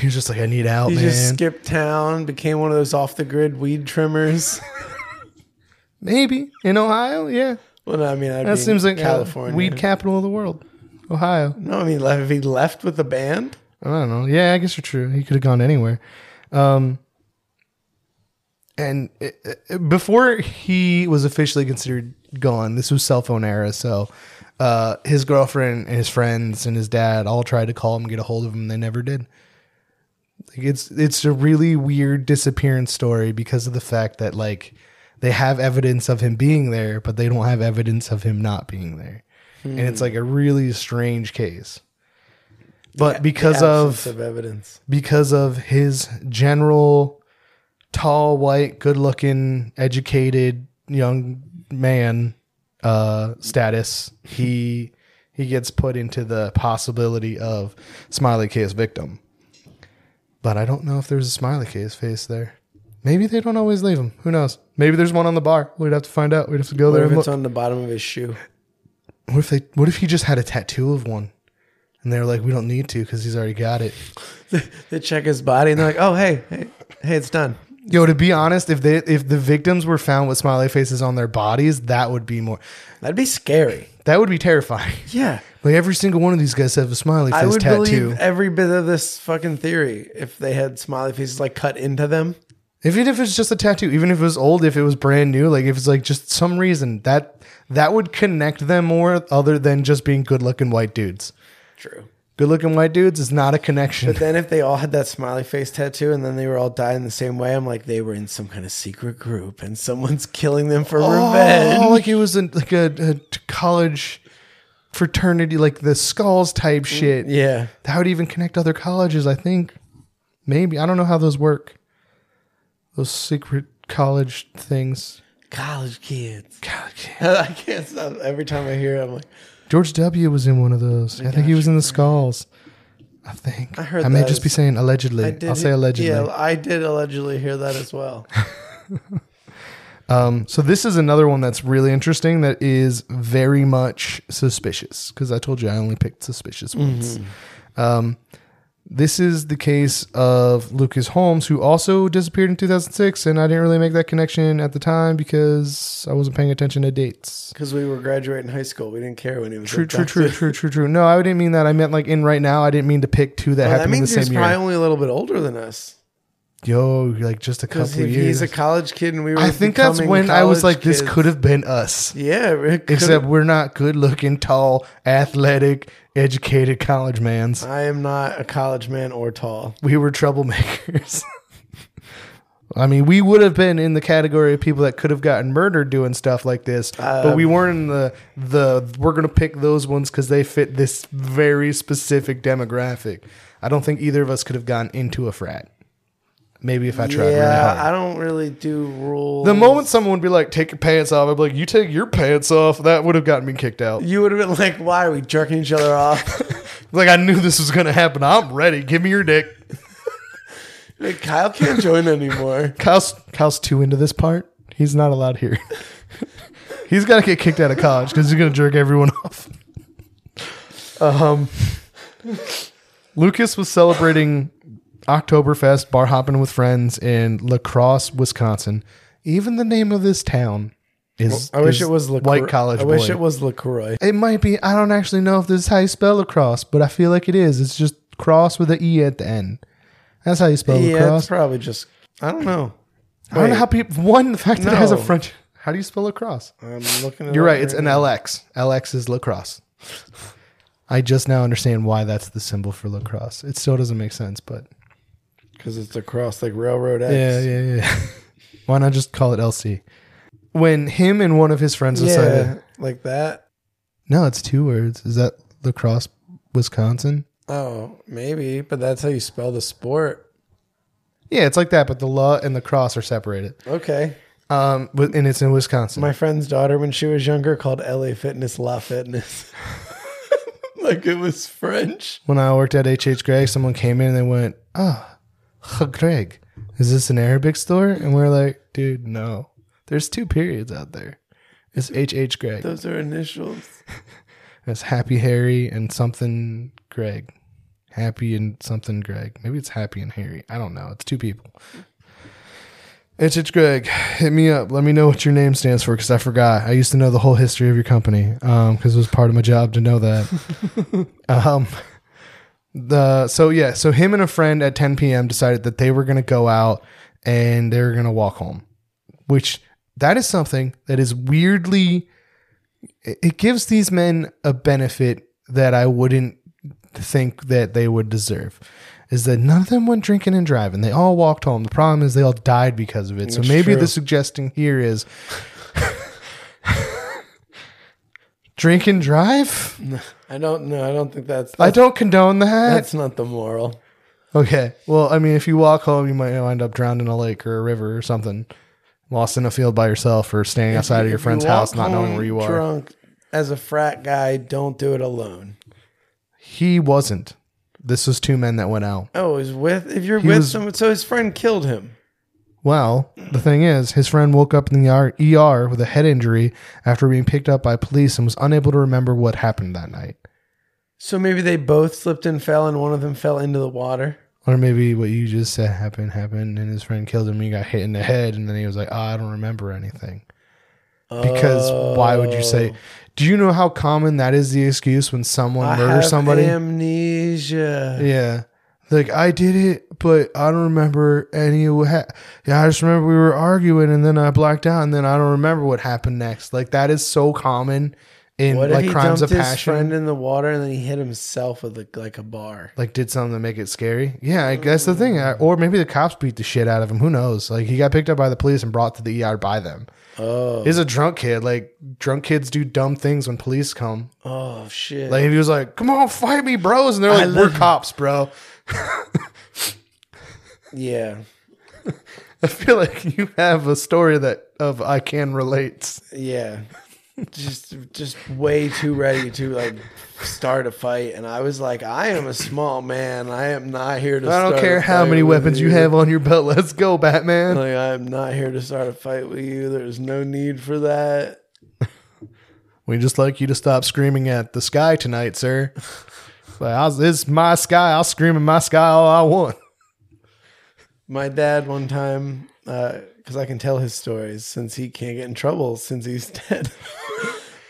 He was just like, I need out, He man. just skipped town, became one of those off the grid weed trimmers. maybe in Ohio, yeah. well, no, I mean, I'd That seems like California. California, weed capital of the world, Ohio. No, I mean, if he left with the band, I don't know. Yeah, I guess you're true. He could have gone anywhere. Um, and it, it- before he was officially considered gone, this was cell phone era. So uh, his girlfriend and his friends and his dad all tried to call him, get a hold of him. They never did. Like it's it's a really weird disappearance story because of the fact that like they have evidence of him being there, but they don't have evidence of him not being there, and it's like a really strange case. But because The of of evidence. because of his general tall, white, good-looking, educated young man uh, status, he he gets put into the possibility of smiley case victim. But I don't know if there's a smiley case face there. Maybe they don't always leave them. Who knows? Maybe there's one on the bar. We'd have to find out. We'd have to go What there if and it's look. on the bottom of his shoe? What if they? What if he just had a tattoo of one? And they're like, we don't need to because he's already got it. They check his body and they're like, "Oh, hey, hey, hey, it's done." Yo, to be honest, if they if the victims were found with smiley faces on their bodies, that would be more That'd be scary. that would be terrifying. Yeah, Like every single one of these guys have a smiley face I would tattoo. believe every bit of this fucking theory if they had smiley faces like cut into them. Even if it's just a tattoo, even if it was old, if it was brand new, like if it's like just some reason that that would connect them more other than just being good looking white dudes. True. Good looking white dudes is not a connection. But then if they all had that smiley face tattoo and then they were all dying the same way, I'm like they were in some kind of secret group and someone's killing them for oh, revenge. Oh, like it was in, like a, a college fraternity, like the skulls type mm, shit. Yeah. That would even connect other colleges, I think. Maybe. I don't know how those work. Those secret college things. College kids. College. kids. I can't stop. Every time I hear it, I'm like, George W. was in one of those. I think he was in the skulls. I think. I heard I may that just be saying allegedly. I did. I'll say allegedly. Yeah, I did allegedly hear that as well. Um, so this is another one that's really interesting that is very much suspicious because I told you I only picked suspicious ones. Um, this is the case of Lucas Homan, who also disappeared in 2006, and I didn't really make that connection at the time because I wasn't paying attention to dates. Because we were graduating high school, we didn't care when he was True, true, true, true, true, true. No, I didn't mean that. I meant like in right now. I didn't mean to pick two that that happened in the means he's same probably year. only a little bit older than us. Yo, like just a couple if years. he's a college kid and we were I think that's when I was like, this could have been us. Yeah, Except we're not good looking, tall, athletic, educated college mans. I am not a college man or tall. We were troublemakers. I mean, we would have been in the category of people that could have gotten murdered doing stuff like this, but we um, weren't in the the we're gonna pick those ones because they fit this very specific demographic. I don't think either of us could have gone into a frat. Maybe if I tried really yeah, hard. I don't really do rules. the moment someone would be like, "Take your pants off," I'd be like, "You take your pants off." That would have gotten me kicked out. you would have been like, "Why are we jerking each other off?" Like I knew this was gonna happen. I'm ready. Give me your dick. Like, Kyle can't join anymore. Kyle's Kyle's too into this part. He's not allowed here. he's got to get kicked out of college because he's gonna jerk everyone off. Um, Lucas was celebrating Oktoberfest, bar hopping with friends in La Crosse, Wisconsin. Even the name of this town is. I wish is it was La white college. I wish boy. it was Lacroix. It might be. I don't actually know if this is how you spell lacrosse, but I feel like it is. It's just cross with an e at the end. That's how you spell Yeah, lacrosse. it's probably just. I don't know. I don't know how people. One, the fact that it has a French. How do you spell lacrosse? I'm looking. At You're right. It's an LX. LX is lacrosse. I just now understand why that's the symbol for lacrosse. It still doesn't make sense, but because it's across like Railroad X. yeah, yeah, yeah. why not just call it LC? When him and one of his friends decided, like that. no, it's two words. Is that lacrosse, Wisconsin? Oh, maybe, but that's how you spell the sport. Yeah, it's like that, but the la and the cross are separated. Okay. Um, but- and it's in Wisconsin. My friend's daughter, when she was younger, called LA Fitness La Fitness. like it was French. when I worked at H.H. Gregg, someone came in and they went, "Ah, oh, Greg, is this an Arabic store?" And we're like, "Dude, no. There's two periods out there. It's H.H. Gregg. Those are initials. It's Happy Harry and something Greg. Happy and something Greg. Maybe it's Happy and Harry. I don't know. It's two people." H.H. Gregg, hit me up. Let me know what your name stands for because I forgot. I used to know the whole history of your company because it was part of my job to know that. um, the so yeah, so him and a friend at 10 p.m. decided that they were going to go out and they were going to walk home, which that is something that is weirdly it it gives these men a benefit that I wouldn't think that they would deserve. Is that none of them went drinking and driving? They all walked home. The problem is they all died because of it. So maybe true. the suggesting here is drink and drive. I don't know. I don't think that's. I don't condone that. That's not the moral. Okay. Well, I mean, if you walk home, you might wind up drowned in a lake or a river or something, lost in a field by yourself, or staying outside of your If you friend's house, not knowing where you are. Drunk as a frat guy, don't do it alone. He wasn't. This was two men that went out. Oh, is with if you're He with was- someone. So his friend killed him. Well, the thing is, his friend woke up in the ER with a head injury after being picked up by police and was unable to remember what happened that night. So maybe they both slipped and fell, and one of them fell into the water. Or maybe what you just said happened, happened, and his friend killed him. And he got hit in the head, and then he was like, oh, I don't remember anything. Because why would you say? Do you know how common that is the excuse when someone I murders somebody? amnesia. Yeah. Like I did it, but I don't remember any of what. Ha- yeah, I just remember we were arguing, and then I blacked out, and then I don't remember what happened next. Like that is so common in What like he crimes dumped of his passion. friend in the water and then he hit himself with a, like a bar? like did something to make it scary. Yeah, I guess the thing, I- or maybe the cops beat the shit out of him. Who knows? Like he got picked up by the police and brought to the ER by them. Oh, He's a drunk kid. Like drunk kids do dumb things when police come. oh shit! Like he was like, "Come on, fight me, bros," and they're like, "We're live- cops, bro." Yeah, I feel like you have a story that of I can relate. yeah. just, just way too ready to like start a fight, and I was like, I am a small man. I am not here to. Start. I don't care how many weapons you have on your belt. Let's go, Batman. Like I am not here to start a fight with you. There's no need for that. We just like you to stop screaming at the sky tonight, sir. Like, it's my sky. I'll scream in my sky all I want. My dad one time, because I can tell his stories since he can't get in trouble since he's dead.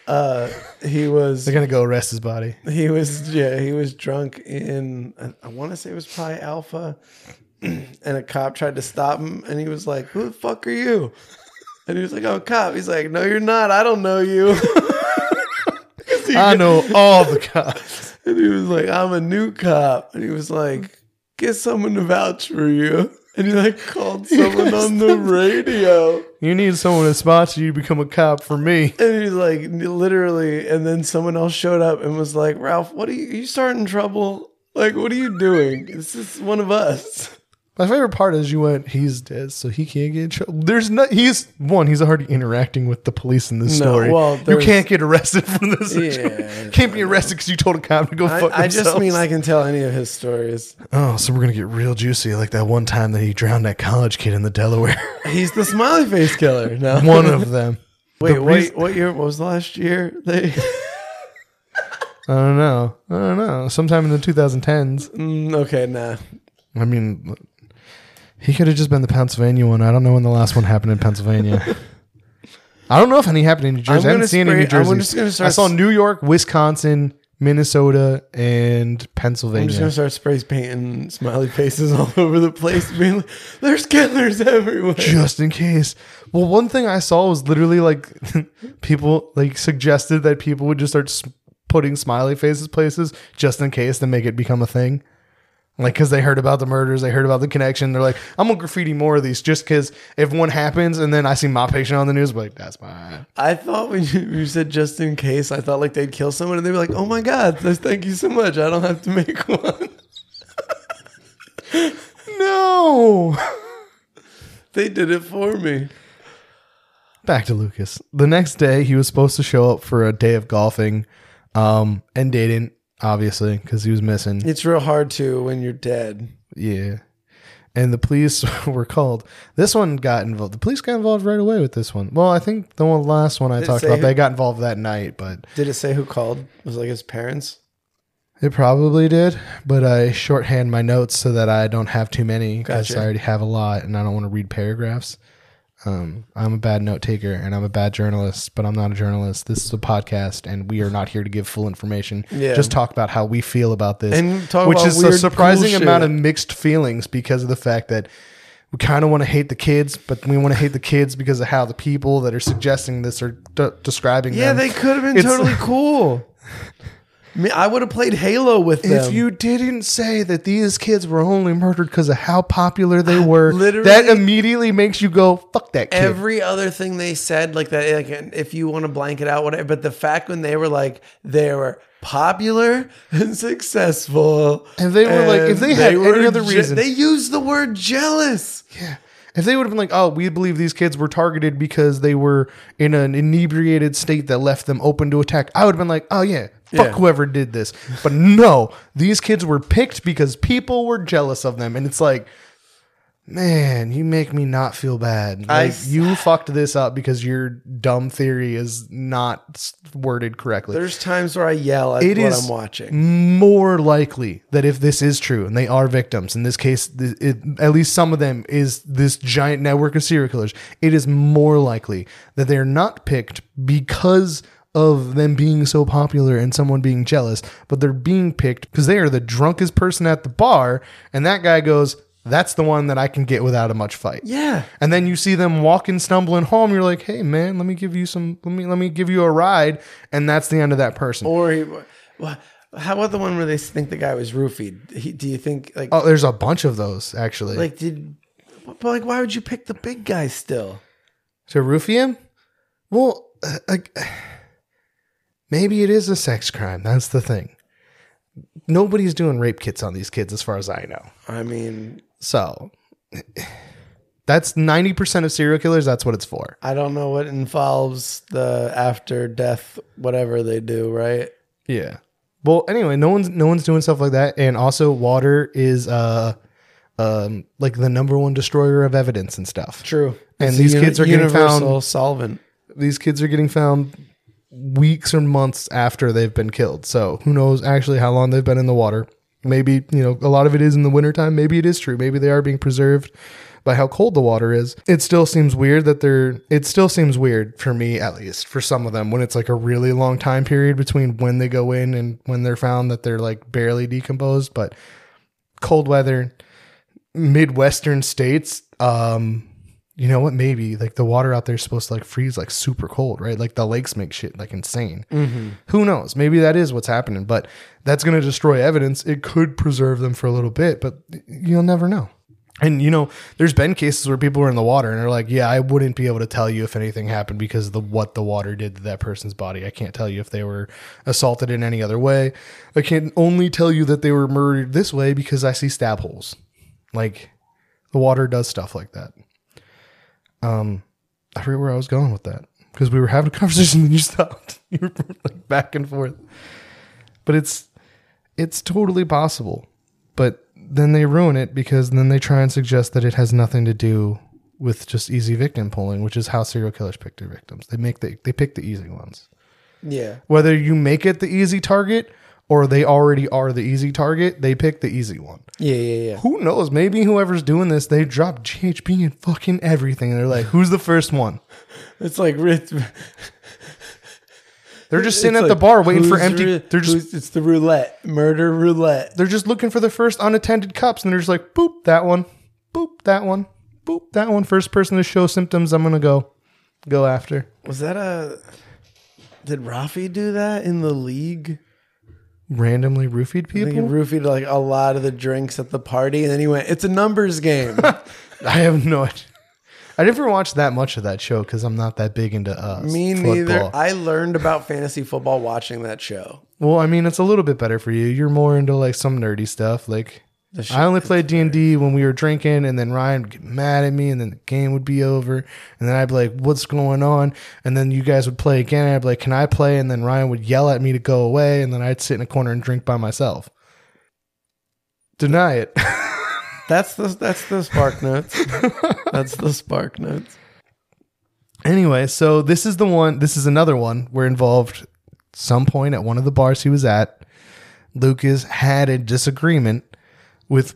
uh, he was They're gonna go arrest his body. he was yeah he was drunk in I want to say it was probably Alpha, and a cop tried to stop him, and he was like, "Who the fuck are you?" And he was like, "Oh, cop." He's like, "No, you're not. I don't know you." I know all the cops. And he was like, I'm a new cop. And he was like, get someone to vouch for you. And he like called someone on the radio. You need someone to sponsor you to become a cop for me. And he's like, literally. And then someone else showed up and was like, Ralph, what are you, are you starting trouble? Like, what are you doing? This is one of us. My favorite part is you went, he's dead, so he can't get in trouble. There's no, he's one, he's already interacting with the police in this No, story. well, you can't get arrested from this. Yeah. can't be arrested because you told a cop to go fuck I, I just mean I can tell any of his stories. oh, so we're gonna get real juicy, like that one time that he drowned that college kid in the Delaware. He's the smiley face killer. No. one of them. Wait, the wait, what year? What was the last year? They. I don't know. I don't know. Sometime in the 2010s. Mm, okay, nah. I mean, he could have just been the Pennsylvania one. I don't know when the last one happened in Pennsylvania. I don't know if any happened in New Jersey. I gonna didn't see any New Jersey. I'm just gonna start I saw New York, Wisconsin, Minnesota, and Pennsylvania. I'm just gonna start spray painting smiley faces all over the place, being like, "There's killers everywhere." just in case. Well, one thing I saw was literally like people like suggested that people would just start s- putting smiley faces places just in case to make it become a thing. Like, because they heard about the murders, they heard about the connection. They're like, I'm gonna graffiti more of these just because if one happens and then I see my patient on the news, I'm like, that's mine. I thought when you, you said just in case, I thought like they'd kill someone and they'd be like, "Oh my god, thank you so much. I don't have to make one." No. they did it for me. Back to Lucas. The next day, he was supposed to show up for a day of golfing, um, and didn't obviously because he was missing. It's real hard to when you're dead. Yeah. And the police were called. This one got involved. The police got involved right away with this one. Well, I think the one last one I Did it talked say about, who- they got involved that night, but Did it say who called? Was it like his parents? it probably did. But I shorthand my notes so that I don't have too many because Gotcha. I already have a lot and I don't want to read paragraphs. Um, I'm a bad note taker and I'm a bad journalist, but I'm not a journalist. This is a podcast, and we are not here to give full information. Yeah. Just talk about how we feel about this, And talk which about is a surprising cool amount of mixed feelings because of the fact that we kind of want to hate the kids, but we want to hate the kids because of how the people that are suggesting this are d- describing Yeah, them. they could have been It's- totally cool. I, would have played Halo with them. If you didn't say that these kids were only murdered because of how popular they were, Literally- that immediately makes you go, "Fuck that kid." every other thing they said like that like if you want to blank it out whatever but the fact when they were like they were popular and successful And they were like, if they had any were other reason- they used the word jealous Yeah. If they would have been like, oh, we believe these kids were targeted because they were in an inebriated state that left them open to attack, I would have been like, oh, yeah, fuck Yeah. whoever did this. But no, these kids were picked because people were jealous of them. And it's like, man, you make me not feel bad. Like, s- you fucked this up because your dumb theory is not worded correctly. there's times where i yell at It what is i'm watching more likely that if this is true and they are victims, in this case, it, at least some of them is this giant network of serial killers, it is more likely that they're not picked because of them being so popular and someone being jealous, but they're being picked because they are the drunkest person at the bar, and that guy goes, "That's the one that I can get without a much fight." Yeah. And then you see them walking, stumbling home. You're like, "Hey, man, let me give you some. Let me let me give you a ride." And that's the end of that person. Or he, wha- how about the one where they think the guy was roofied? He, do you think like oh, there's a bunch of those actually. like did but like why would you pick the big guy still? to roofie him? Well, uh, like maybe it is a sex crime. That's the thing. Nobody's doing rape kits on these kids, as far as I know. I mean, So that's ninety percent of serial killers. That's what it's for. I don't know what involves the after death whatever they do, right? Yeah. Well, anyway, no one's no one's doing stuff like that, and also water is uh um like the number one destroyer of evidence and stuff. True. And It's these a kids are getting found- solvent. These kids are getting found weeks or months after they've been killed. So who knows actually how long they've been in the water. Maybe, you know, a lot of it is in the wintertime. Maybe it is true. Maybe they are being preserved by how cold the water is. It still seems weird that they're it still seems weird for me at least, for some of them, when it's like a really long time period between when they go in and when they're found that they're like barely decomposed. But cold weather, midwestern states, um, you know what? Maybe like the water out there is supposed to like freeze like super cold, right? Like the lakes make shit like insane. Mm-hmm. Who knows? Maybe that is what's happening, but that's going to destroy evidence. It could preserve them for a little bit, but you'll never know. And you know, there's been cases where people were in the water and they're like, "Yeah, I wouldn't be able to tell you if anything happened because of the what the water did to that person's body. I can't tell you if they were assaulted in any other way. I can only tell you that they were murdered this way because I see stab holes. Like the water does stuff like that. Um, I forget where I was going with that because we were having a conversation and you stopped. You were like back and forth. But it's it's totally possible. But then they ruin it because then they try and suggest that it has nothing to do with just easy victim pulling, which is how serial killers pick their victims. They make the they pick the easy ones. Yeah. Whether you make it the easy target or they already are the easy target, they pick the easy one. Yeah, yeah, yeah. Who knows? Maybe whoever's doing this, they drop GHB and fucking everything. And they're like, who's the first one? It's like it's, They're just sitting at the bar waiting for empty. ru- they're just it's the roulette, murder roulette. they're just looking for the first unattended cups, and they're just like, boop that one, boop that one, boop that one. First person to show symptoms, I'm gonna go, go after. Was that a? Did Rafi do that in the league? Randomly roofied think he people. roofied like a lot of the drinks at the party, and then he went, "It's a numbers game." I have no idea. I never watched that much of that show because I'm not that big into uh, Me football. neither. I learned about fantasy football watching that show. Well, I mean, it's a little bit better for you. You're more into like some nerdy stuff. Like I only played D and D when we were drinking, and then Ryan would get mad at me, and then the game would be over, and then I'd be like, "What's going on?" And then you guys would play again, and I'd be like, "Can I play?" And then Ryan would yell at me to go away, and then I'd sit in a corner and drink by myself. Deny it. That's the that's the spark notes. that's the spark notes. Anyway, so this is the one. This is another one. We're involved some point at one of the bars he was at. Lucas had a disagreement with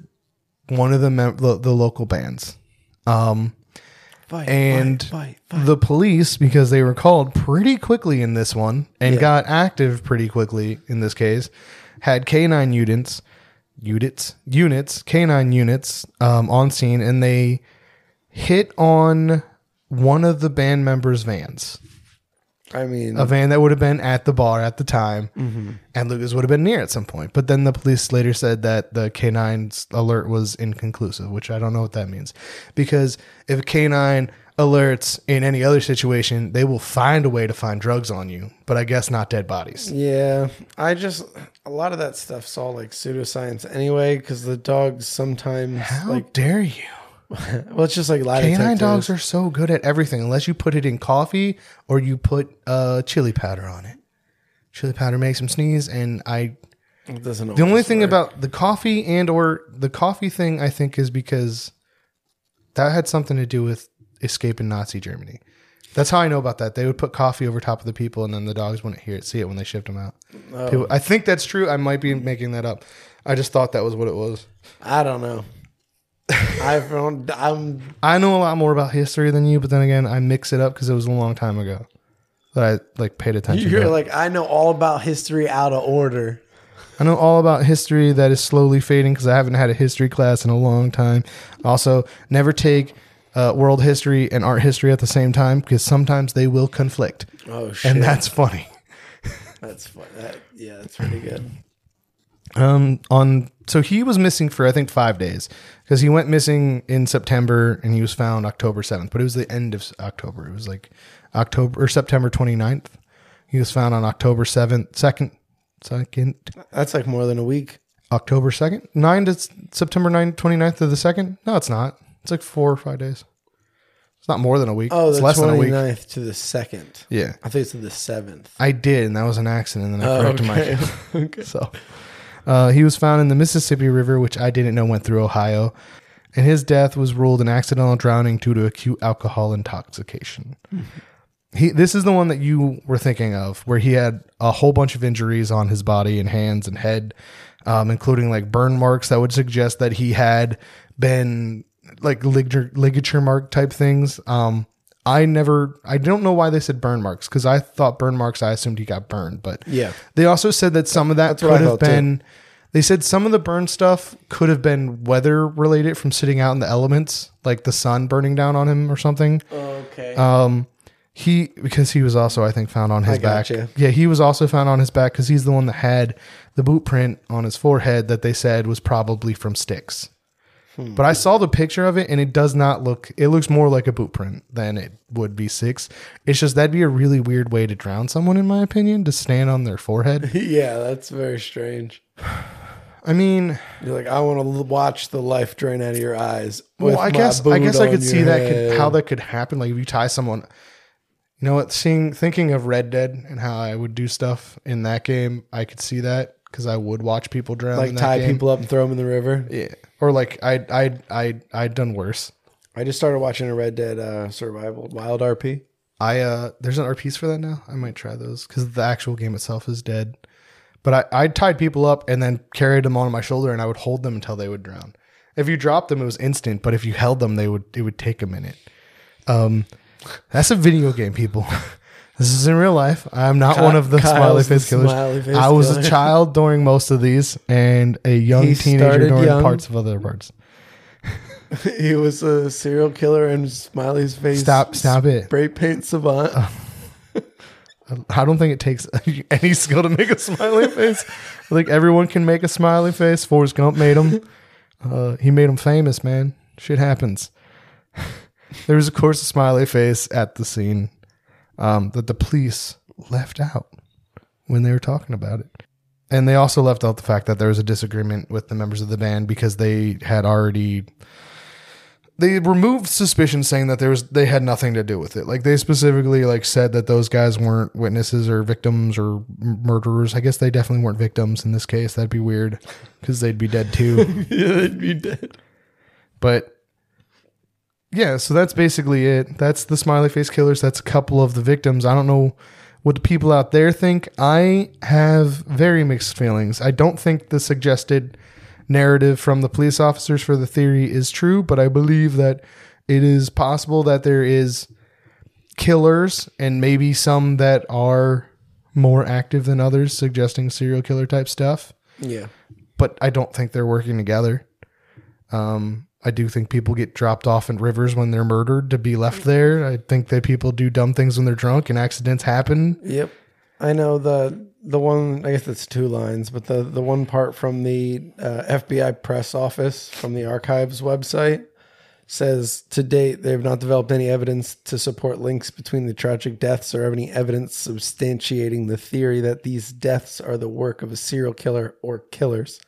one of the mem- the, the local bands. Um, Fight, and fight, fight, the police, because they were called pretty quickly in this one and Yeah. got active pretty quickly in this case, had canine units, units, units, canine units um, on scene, and they hit on one of the band members' vans, I mean, a van that would have been at the bar at the time, mm-hmm. and Lucas would have been near at some point. But then the police later said that the canine's alert was inconclusive, which I don't know what that means, because if a canine alerts in any other situation, they will find a way to find drugs on you, but I guess not dead bodies. yeah, I just a lot of that stuff's all like pseudoscience anyway, because the dogs sometimes How like dare you? well, it's just like Canine detectors. dogs are so good at everything, unless you put it in coffee or you put uh, chili powder on it. Chili powder makes them sneeze, and I It doesn't The only thing work. about the coffee and or the coffee thing, I think, is because that had something to do with escaping Nazi Germany. That's how I know about that. They would put coffee over top of the people, and then the dogs wouldn't hear it, see it when they shipped them out. Oh. People, I think that's true. I might be making that up. I just thought that was what it was. I don't know. I've don't, I'm I know a lot more about history than you, but then again, I mix it up because it was a long time ago. that I like paid attention. You're to. like, I know all about history out of order. I know all about history that is slowly fading because I haven't had a history class in a long time. Also, never take uh, world history and art history at the same time because sometimes they will conflict, Oh shit, and that's funny. that's fun. That, yeah, that's pretty good. Um, on so he was missing for I think five days because he went missing in September and he was found October seventh, but it was the end of October. It was like October or September 29th. He was found on October seventh, second, second, That's like more than a week. October second, nine to September 9th, 29th to the second. No, it's not. It's like four or five days. It's not more than a week. Oh, it's the less than a week. 29th to the second. Yeah, I think it's to the seventh. I did, and that was an accident. And then I Oh, corrected okay. my okay. So uh, he was found in the Mississippi River, which I didn't know went through Ohio. And his death was ruled an accidental drowning due to acute alcohol intoxication. He, this is the one that you were thinking of, where he had a whole bunch of injuries on his body and hands and head, um, including like burn marks that would suggest that he had been like ligature, ligature mark type things. Um, I never, I don't know why they said burn marks because I thought burn marks, I assumed he got burned, but Yeah. they also said that some of that That's could have thought, too. been. They said some of the burn stuff could have been weather related from sitting out in the elements, like the sun burning down on him or something. Okay. Um, he because he was also I think found on his back. Yeah, he was also found on his back because he's the one that had the boot print on his forehead that they said was probably from sticks. Hmm. But I saw the picture of it and it does not look. It looks more like a boot print than it would be six. It's just that'd be a really weird way to drown someone, in my opinion, to stand on their forehead. yeah, that's very strange. I mean, You're like, I want to watch the life drain out of your eyes. well, I guess I guess I could see that could how that could happen. Like if you tie someone, you know what? Seeing thinking of Red Dead and how I would do stuff in that game, I could see that because I would watch people drown. like in that tie game. people up and throw them in the river. Yeah, or like I I I I'd done worse. I just started watching a Red Dead uh, Survival Wild RP. I uh there's an RPs for that now. I might try those because the actual game itself is dead. But I I tied people up and then carried them on my shoulder and I would hold them until they would drown. If you dropped them, it was instant. But if you held them, they would it would take a minute. Um, that's a video game, people. this is in real life. I'm not Ky- one of the Kyle's smiley the face killers. smiley face I was a killer. child during most of these and a young He teenager started during young. parts of other parts. he was a serial killer and Smiley's face. Stop! Stop it. Spray paint savant. I don't think it takes any skill to make a smiley face. I think everyone can make a smiley face. Forrest Gump made him. Uh, he made him famous, man. Shit happens. there was, of course, a smiley face at the scene um, that the police left out when they were talking about it. And they also left out the fact that there was a disagreement with the members of the band because they had already they removed suspicion saying that there was they had nothing to do with it like they specifically like said that those guys weren't witnesses or victims or murderers i guess they definitely weren't victims in this case that'd be weird because they'd be dead too yeah, they'd be dead. but yeah so that's basically it. That's the smiley face killers. That's a couple of the victims. I don't know what the people out there think. I have very mixed feelings. I don't think the suggested narrative from the police officers for the theory is true but i believe that it is possible that there is killers and maybe some that are more active than others suggesting serial killer type stuff. Yeah. but I don't think they're working together. Um, I do think people get dropped off in rivers when they're murdered to be left there. I think that people do dumb things when they're drunk and accidents happen. Yep. I know the the one. I guess it's two lines, but the the one part from the uh, FBI press office from the archives website says to date they have not developed any evidence to support links between the tragic deaths or any evidence substantiating the theory that these deaths are the work of a serial killer or killers.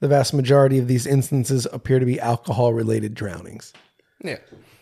The vast majority of these instances appear to be alcohol related drownings, Yeah,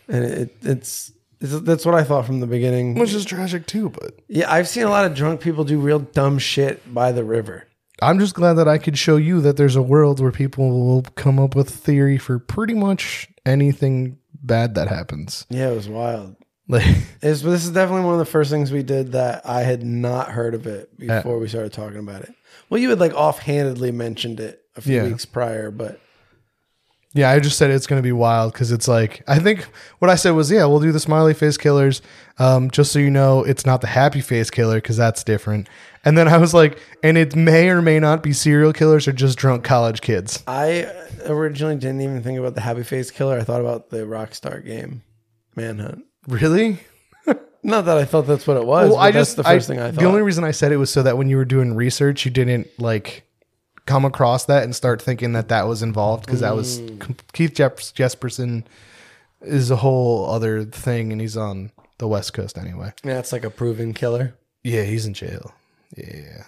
and it, it's, it's that's what I thought from the beginning. which is tragic too. But Yeah, I've seen a lot of drunk people do real dumb shit by the river. I'm just glad that I could show you that there's a world where people will come up with theory for pretty much anything bad that happens. Yeah, it was wild. Like, It's, this is definitely one of the first things we did that I had not heard of it before we started talking about it. Well, you had like offhandedly mentioned it a few Yeah. weeks prior, but Yeah, I just said it's going to be wild because it's like I think what I said was yeah, we'll do the smiley face killers. Um, just so you know, it's not the happy face killer because that's different. And then I was like, and it may or may not be serial killers or just drunk college kids. I originally didn't even think about the Happy Face Killer. I thought about the Rockstar game, Manhunt. Really? Not that I thought that's what it was. Well, I just the first thing I thought. The only reason I said it was so that when you were doing research, you didn't like come across that and start thinking that that was involved because that was Mm. Keith Jesperson is a whole other thing, and he's on the West Coast anyway. yeah, it's like a proven killer. Yeah, he's in jail. Yeah.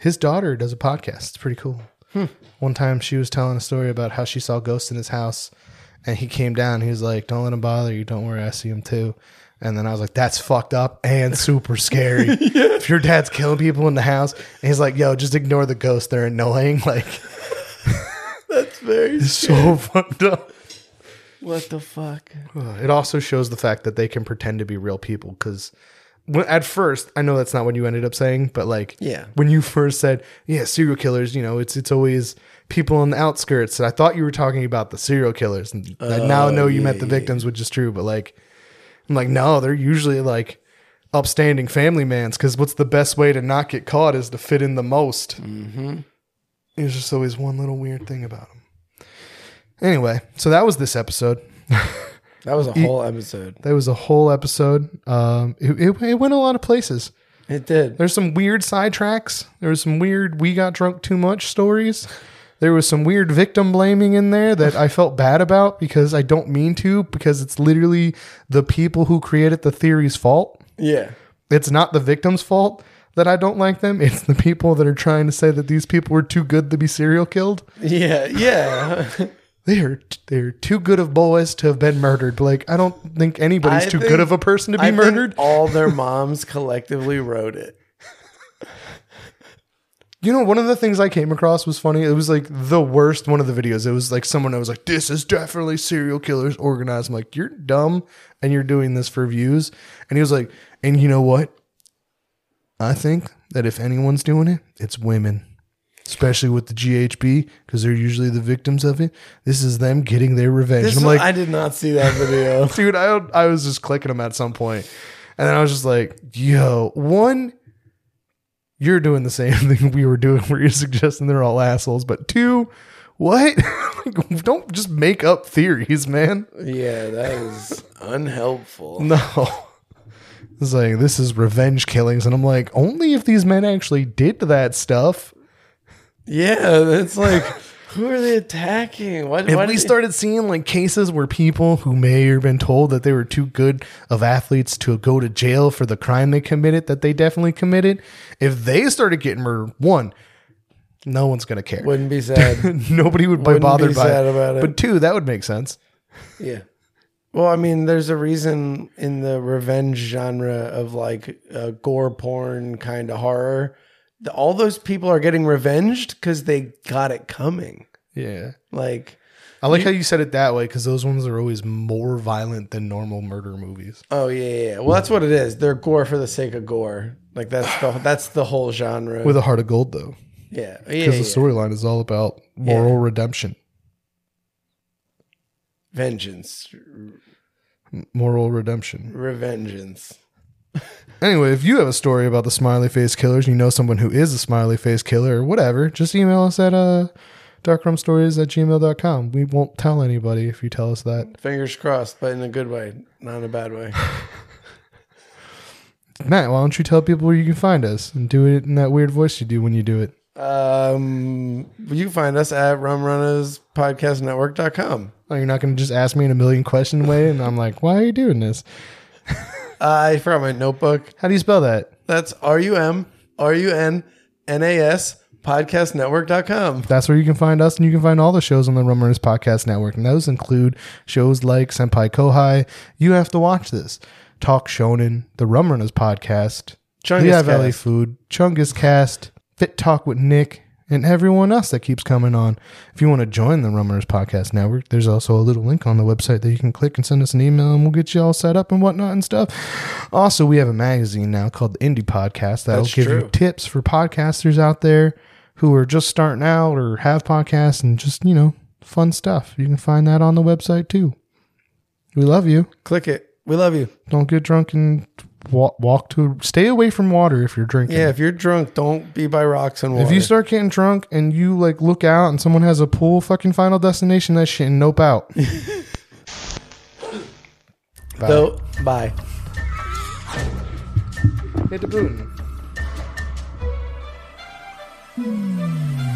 His daughter does a podcast. It's pretty cool. One time she was telling a story about how she saw ghosts in his house and he came down. He was like, Don't let him bother you. Don't worry. I see him too. And then I was like, That's fucked up and super scary. If your dad's killing people in the house and he's like, Yo, just ignore the ghosts. They're annoying. Like, That's very. it's so fucked up. What the fuck? It also shows the fact that they can pretend to be real people because at first, I know that's not what you ended up saying, but like, Yeah. when you first said, yeah, serial killers, you know, it's it's always people on the outskirts. And I thought you were talking about the serial killers, and oh, I now know you yeah, meant the yeah, victims, which is true. But like, I'm like, no, they're usually like upstanding family mans because what's the best way to not get caught is to fit in the most. Mm-hmm. There's just always one little weird thing about them. Anyway, so that was this episode. That was a whole episode. That was a whole episode. Um, it, it, it went a lot of places. It did. There's some weird sidetracks. There was some weird we got drunk too much stories. There was some weird victim blaming in there that I felt bad about because I don't mean to because it's literally the people who created the theory's fault. Yeah. It's not the victim's fault that I don't like them. It's the people that are trying to say that these people were too good to be serial killed. Yeah. Yeah. They are they're too good of boys to have been murdered. Like I don't think anybody's I too think- good of a person to be I murdered. all their moms collectively wrote it. You know, one of the things I came across was funny. It was like the worst one of the videos. It was like someone that was like, "This is definitely serial killers organized." I'm like, "You're dumb, and you're doing this for views." And he was like, "And you know what? I think that if anyone's doing it, it's women, especially with the GHB, because they're usually the victims of it. This is them getting their revenge." This And I'm like, I did not see that video. dude, I I was just clicking them at some point, and then I was just like, "Yo, one, you're doing the same thing we were doing, where you're suggesting they're all assholes, but two, what? Like, Don't just make up theories, man. yeah, that is unhelpful. No." It's like this is revenge killings, and I'm like, only if these men actually did that stuff. Yeah, it's like, who are they attacking? What? If why we did- started seeing like cases where people who may have been told that they were too good of athletes to go to jail for the crime they committed that they definitely committed, if they started getting murdered, one, no one's gonna care. wouldn't be sad. Nobody would be Wouldn't bothered be by sad it. about it. But two, that would make sense. yeah. Well, I mean, there's a reason in the revenge genre of like uh, gore porn kind of horror. All those people are getting revenged because they got it coming. Yeah. Like, I like how you said it that way because those ones are always more violent than normal murder movies. oh yeah, yeah, yeah. Well, that's what it is. They're gore for the sake of gore. Like that's the that's the whole genre. With a heart of gold, though, yeah, yeah, because yeah. the storyline is all about moral redemption. vengeance, Moral redemption. revengeance. Anyway, if you have a story about the smiley face killers, and you know someone who is a smiley face killer or whatever, just email us at uh, darkrumstories at gmail.com. We won't tell anybody if you tell us that. Fingers crossed, but in a good way, not in a bad way. Matt, why don't you tell people where you can find us and do it in that weird voice you do when you do it? Um, you can find us at rumrunnaspodcastnetwork.com. Oh, you're not going to just ask me in a million question way, and I'm like, why are you doing this? I forgot my notebook. How do you spell that? That's R U M R U N N A S podcastnetwork.com. That's where you can find us, and you can find all the shows on the Rum Runners Podcast Network. And those include shows like Senpai Kohai, You Have to Watch This, Talk Shonen, the Rum Runners Podcast, Chungus Lehigh Valley Food, Chungus Cast, Fit Talk with Nick, and everyone else that keeps coming on. If you want to join the Rum Runners Podcast Network, there's also a little link on the website that you can click and send us an email, and we'll get you all set up and whatnot and stuff. Also, we have a magazine now called the Indie Podcast that'll That's give you tips for podcasters out there who are just starting out or have podcasts and just, you know, fun stuff. You can find that on the website too. We love you. Click it. We love you. Don't get drunk and walk, walk to. Stay away from water if you're drinking. Yeah, if you're drunk, don't be by rocks and water. If you start getting drunk and you like look out and someone has a pool, fucking Final Destination that shit and nope out. Bye. so, bye. Hit the button. Hmm.